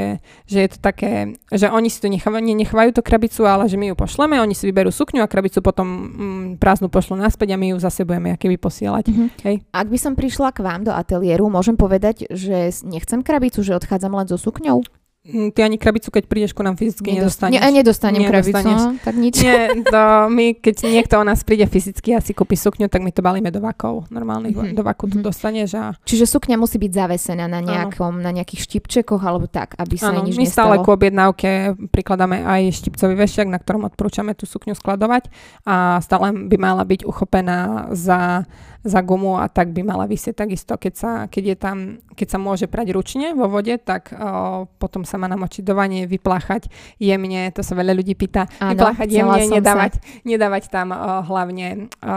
že je to také, že oni si to nechávajú, nenechávajú tú krabicu, ale že my ju pošleme, oni si vyberú sukňu a krabicu potom mm, prázdnu pošlu naspäť a my ju zase budeme keby posielať. Mhm. Hej. Ak by som prišla k vám do ateliéru, môžem povedať, že nechcem krabicu, že odchádzam len so sukňou? Mm, ty ani krabicu, keď prídeš ku nám fyzicky, Nedost- nedostaneš. Ne, nedostanem krabicu, no, tak nič. Nie, to my, keď niekto o nás príde fyzicky a si kúpi sukňu, tak my to balíme do vakov. Normálnych Mhm, do vaku tu mhm. dostaneš a Čiže sukňa musí byť zavesená na, nejakom, na nejakých štipčekoch alebo tak, aby sa jej nič my stále nestalo. ku objednávke prikladáme aj štipcový vešiak, na ktorom odporúčame tú sukňu skladovať a stále by mala byť uchopená za, za gumu a tak by mala vysieť takisto, keď sa, keď je tam, keď sa môže prať ručne vo vode, tak o, potom sa má namočiť do vanie, vypláchať jemne, to sa veľa ľudí pýta, Áno, vypláchať jemne, nedávať, nedávať tam o, hlavne o,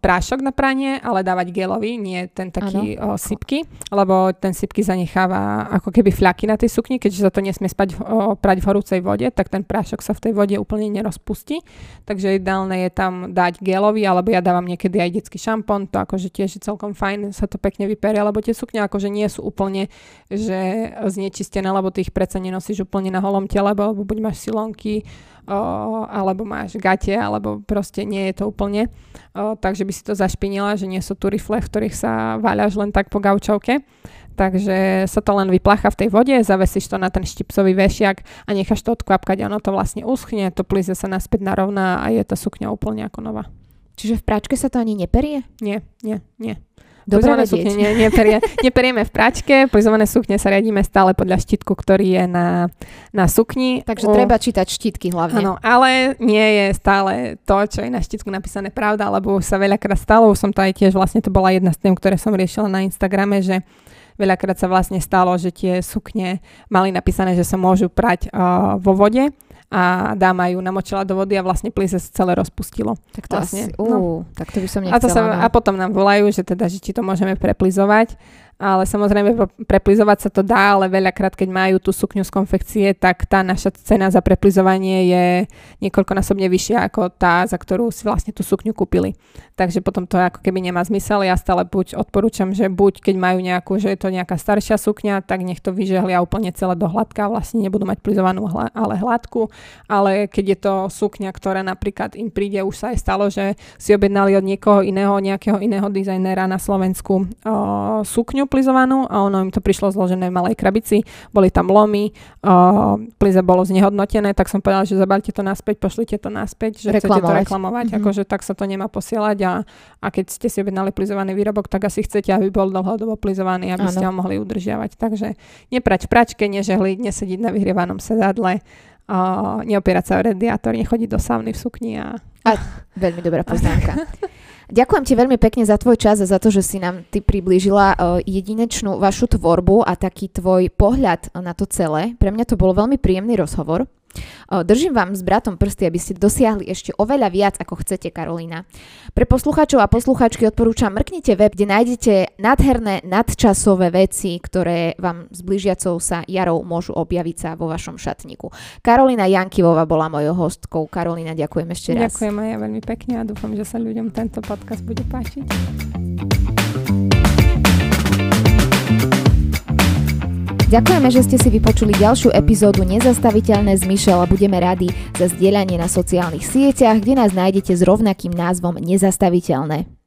prášok na pranie, ale dávať gelový, nie ten taký o, sypky, lebo ten sypky zanecháva ako keby fľaky na tej sukni, keďže sa to nesmie spať, o, prať v horúcej vode, tak ten prášok sa v tej vode úplne nerozpustí. Takže ideálne je tam dať gelový, alebo ja dávam niekedy aj detský šampón, to akože tiež je celkom fajn, sa to pekne vyperie, lebo tie sukne akože nie sú úplne že znečistené, lebo ty ich predsa nenosíš úplne na holom tele, lebo buď máš silonky, o, alebo máš gate, alebo proste nie je to úplne. O, takže by si to zašpinila, že nie sú tu rifle, v ktorých sa váľaš len tak po gaučovke. Takže sa to len vyplacha v tej vode, zavesíš to na ten štipsový vešiak a necháš to odkvapkať. Ono to vlastne uschne, to plize sa naspäť narovná a je tá sukňa úplne ako nová. Čiže v práčke sa to ani neperie? Nie, nie, nie. Dobre vedieť. sukne nie, neperie, neperieme v práčke, plizované sukne sa riadíme stále podľa štítku, ktorý je na, na sukni. Takže O- treba čítať štítky hlavne. Áno, ale nie je stále to, čo je na štítku napísané pravda, lebo sa veľakrát stalo, už som to aj tiež, vlastne to bola jedna z tém, ktoré som riešila na Instagrame, že veľakrát sa vlastne stalo, že tie sukne mali napísané, že sa môžu prať uh, vo vode a dáma ju namočila do vody a vlastne plize sa celé rozpustilo. Tak to Vlastne, asi, no. ú, tak to by som A, to nechcela. sa, a potom nám volajú, že teda, že či to môžeme preplizovať. Ale samozrejme pre- preplizovať sa to dá, ale veľakrát, keď majú tú sukňu z konfekcie, tak tá naša cena za preplizovanie je niekoľkonásobne vyššia ako tá, za ktorú si vlastne tú sukňu kúpili. Takže potom to ako keby nemá zmysel. Ja stále buď odporúčam, že buď keď majú nejakú, že je to nejaká staršia sukňa, tak nech to vyžehlia úplne celé do hladka, vlastne nebudú mať plizovanú, ale hladkú. Ale keď je to sukňa, ktorá napríklad im príde, už sa aj stalo, že si objednali od niekoho iného, nejakého iného dizajnera na Slovensku o, sukňu plizovanú a ono im to prišlo zložené v malej krabici, boli tam lomy, o, plize bolo znehodnotené, tak som povedala, že zabalte to naspäť, pošlite to naspäť, že chcete to Reklamovať. reklamovať, Mhm. akože tak sa to nemá posielať a, a keď ste si objednali plizovaný výrobok, tak asi chcete, aby bol dlhodobo plizovaný, aby Áno. ste ho mohli udržiavať. Takže neprať v pračke, nežehliť, nesediť na vyhrievanom sedadle, o, neopierať sa o radiátor, nechodiť do sauny v sukni a Veľmi dobrá poznámka. Ďakujem ti veľmi pekne za tvoj čas a za to, že si nám ty priblížila uh, jedinečnú vašu tvorbu a taký tvoj pohľad na to celé. Pre mňa to bol veľmi príjemný rozhovor. Držím vám s bratom prsty, aby ste dosiahli ešte oveľa viac, ako chcete, Karolína. Pre poslucháčov a poslucháčky odporúčam, mrknite web, kde nájdete nádherné nadčasové veci, ktoré vám s blížiacou sa jarou môžu objaviť sa vo vašom šatníku. Karolina Jankivová bola mojou hostkou. Karolina, ďakujem ešte raz. ďakujem aj ja veľmi pekne a dúfam, že sa ľuďom tento podcast bude páčiť. Ďakujeme, že ste si vypočuli ďalšiu epizódu Nezastaviteľné z Michelle a budeme radi za zdieľanie na sociálnych sieťach, kde nás nájdete s rovnakým názvom Nezastaviteľné.